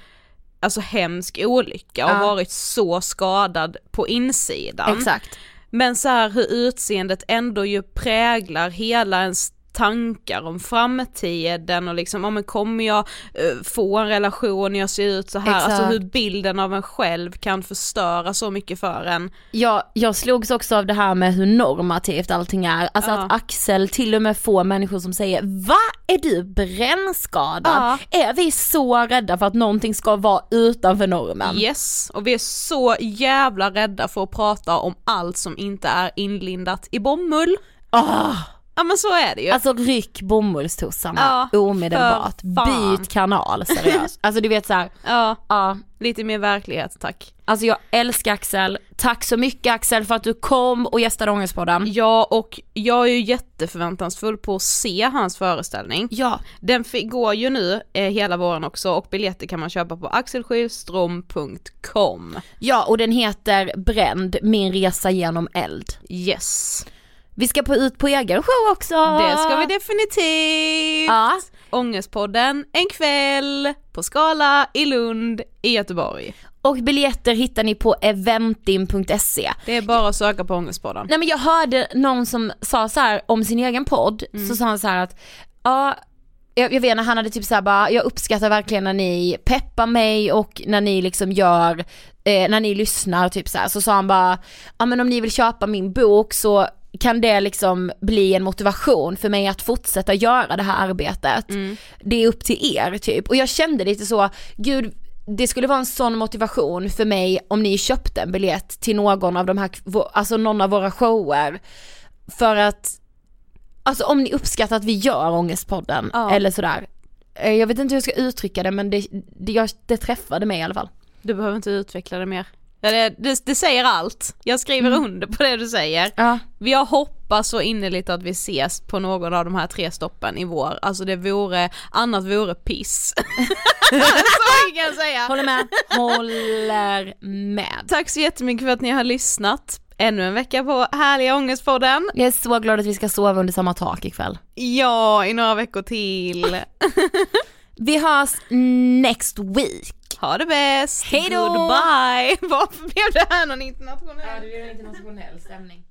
alltså hemsk olycka och Ja. varit så skadad på insidan. Exakt. Men så här hur utseendet ändå ju präglar hela ens tankar om framtiden och liksom, ja men kommer jag eh, få en relation när jag ser ut så här, alltså Exakt. hur bilden av en själv kan förstöra så mycket för en. Jag, jag slogs också av det här med hur normativt allting är. Alltså Ja. att Axel till och med får människor som säger Va? Är du brännskadad? Ja. Är vi så rädda för att någonting ska vara utanför normen? Yes, och vi är så jävla rädda för att prata om allt som inte är inlindat i bomull. Ah, Ja men så är det ju. alltså ryck bomullstussarna Ja, omedelbart. Byt kanal seriöst. Alltså du vet så här, ja, ja. lite mer verklighet tack. Alltså jag älskar Axel. Tack så mycket Axel för att du kom och gästade Ångestpodden. Ja och jag är ju jätteförväntansfull på att se hans föreställning. Ja, Den går ju nu eh, hela våren också och biljetter kan man köpa på axelskivstrom.com. ja och den heter Bränd, min resa genom eld. Yes, Vi ska på, ut på egen show också. det ska vi definitivt! Ja. Ångestpodden en kväll på Skala i Lund i Göteborg. Och biljetter hittar ni på eventim.se. Det är bara att söka på Ångestpodden. Nej men jag hörde någon som sa så här om sin egen podd, så sa han så här att ja, jag, jag vet inte, han hade typ såhär bara, jag uppskattar verkligen när ni peppar mig och när ni liksom gör, eh, när ni lyssnar typ så här. så sa han bara, ja men om ni vill köpa min bok så kan det liksom bli en motivation för mig att fortsätta göra det här arbetet. Det är upp till er typ. Och jag kände lite så, gud det skulle vara en sån motivation för mig om ni köpte en biljett till någon av de här, alltså någon av våra shower. För att, alltså om ni uppskattar att vi gör Ångestpodden Ja. eller sådär. Eh, Jag vet inte hur jag ska uttrycka det men det, det, jag, det träffade mig i alla fall. Du behöver inte utveckla det mer. Ja, det, det, det säger allt. Jag skriver under på det du säger. Ja. Jag hoppas så innerligt att vi ses på någon av de här tre stoppen i vår. Alltså det vore, annat vore piss. så kan jag säga. Håller med. Håller med. Tack så jättemycket för att ni har lyssnat. Ännu en vecka på härliga Ångestpodden. Jag är så glad att vi ska sova under samma tak ikväll. Ja, i några veckor till. Vi hörs next week. Ha det bäst. Hej då! Goodbye. Varför blev det här någon internationell? det blir en internationell stämning.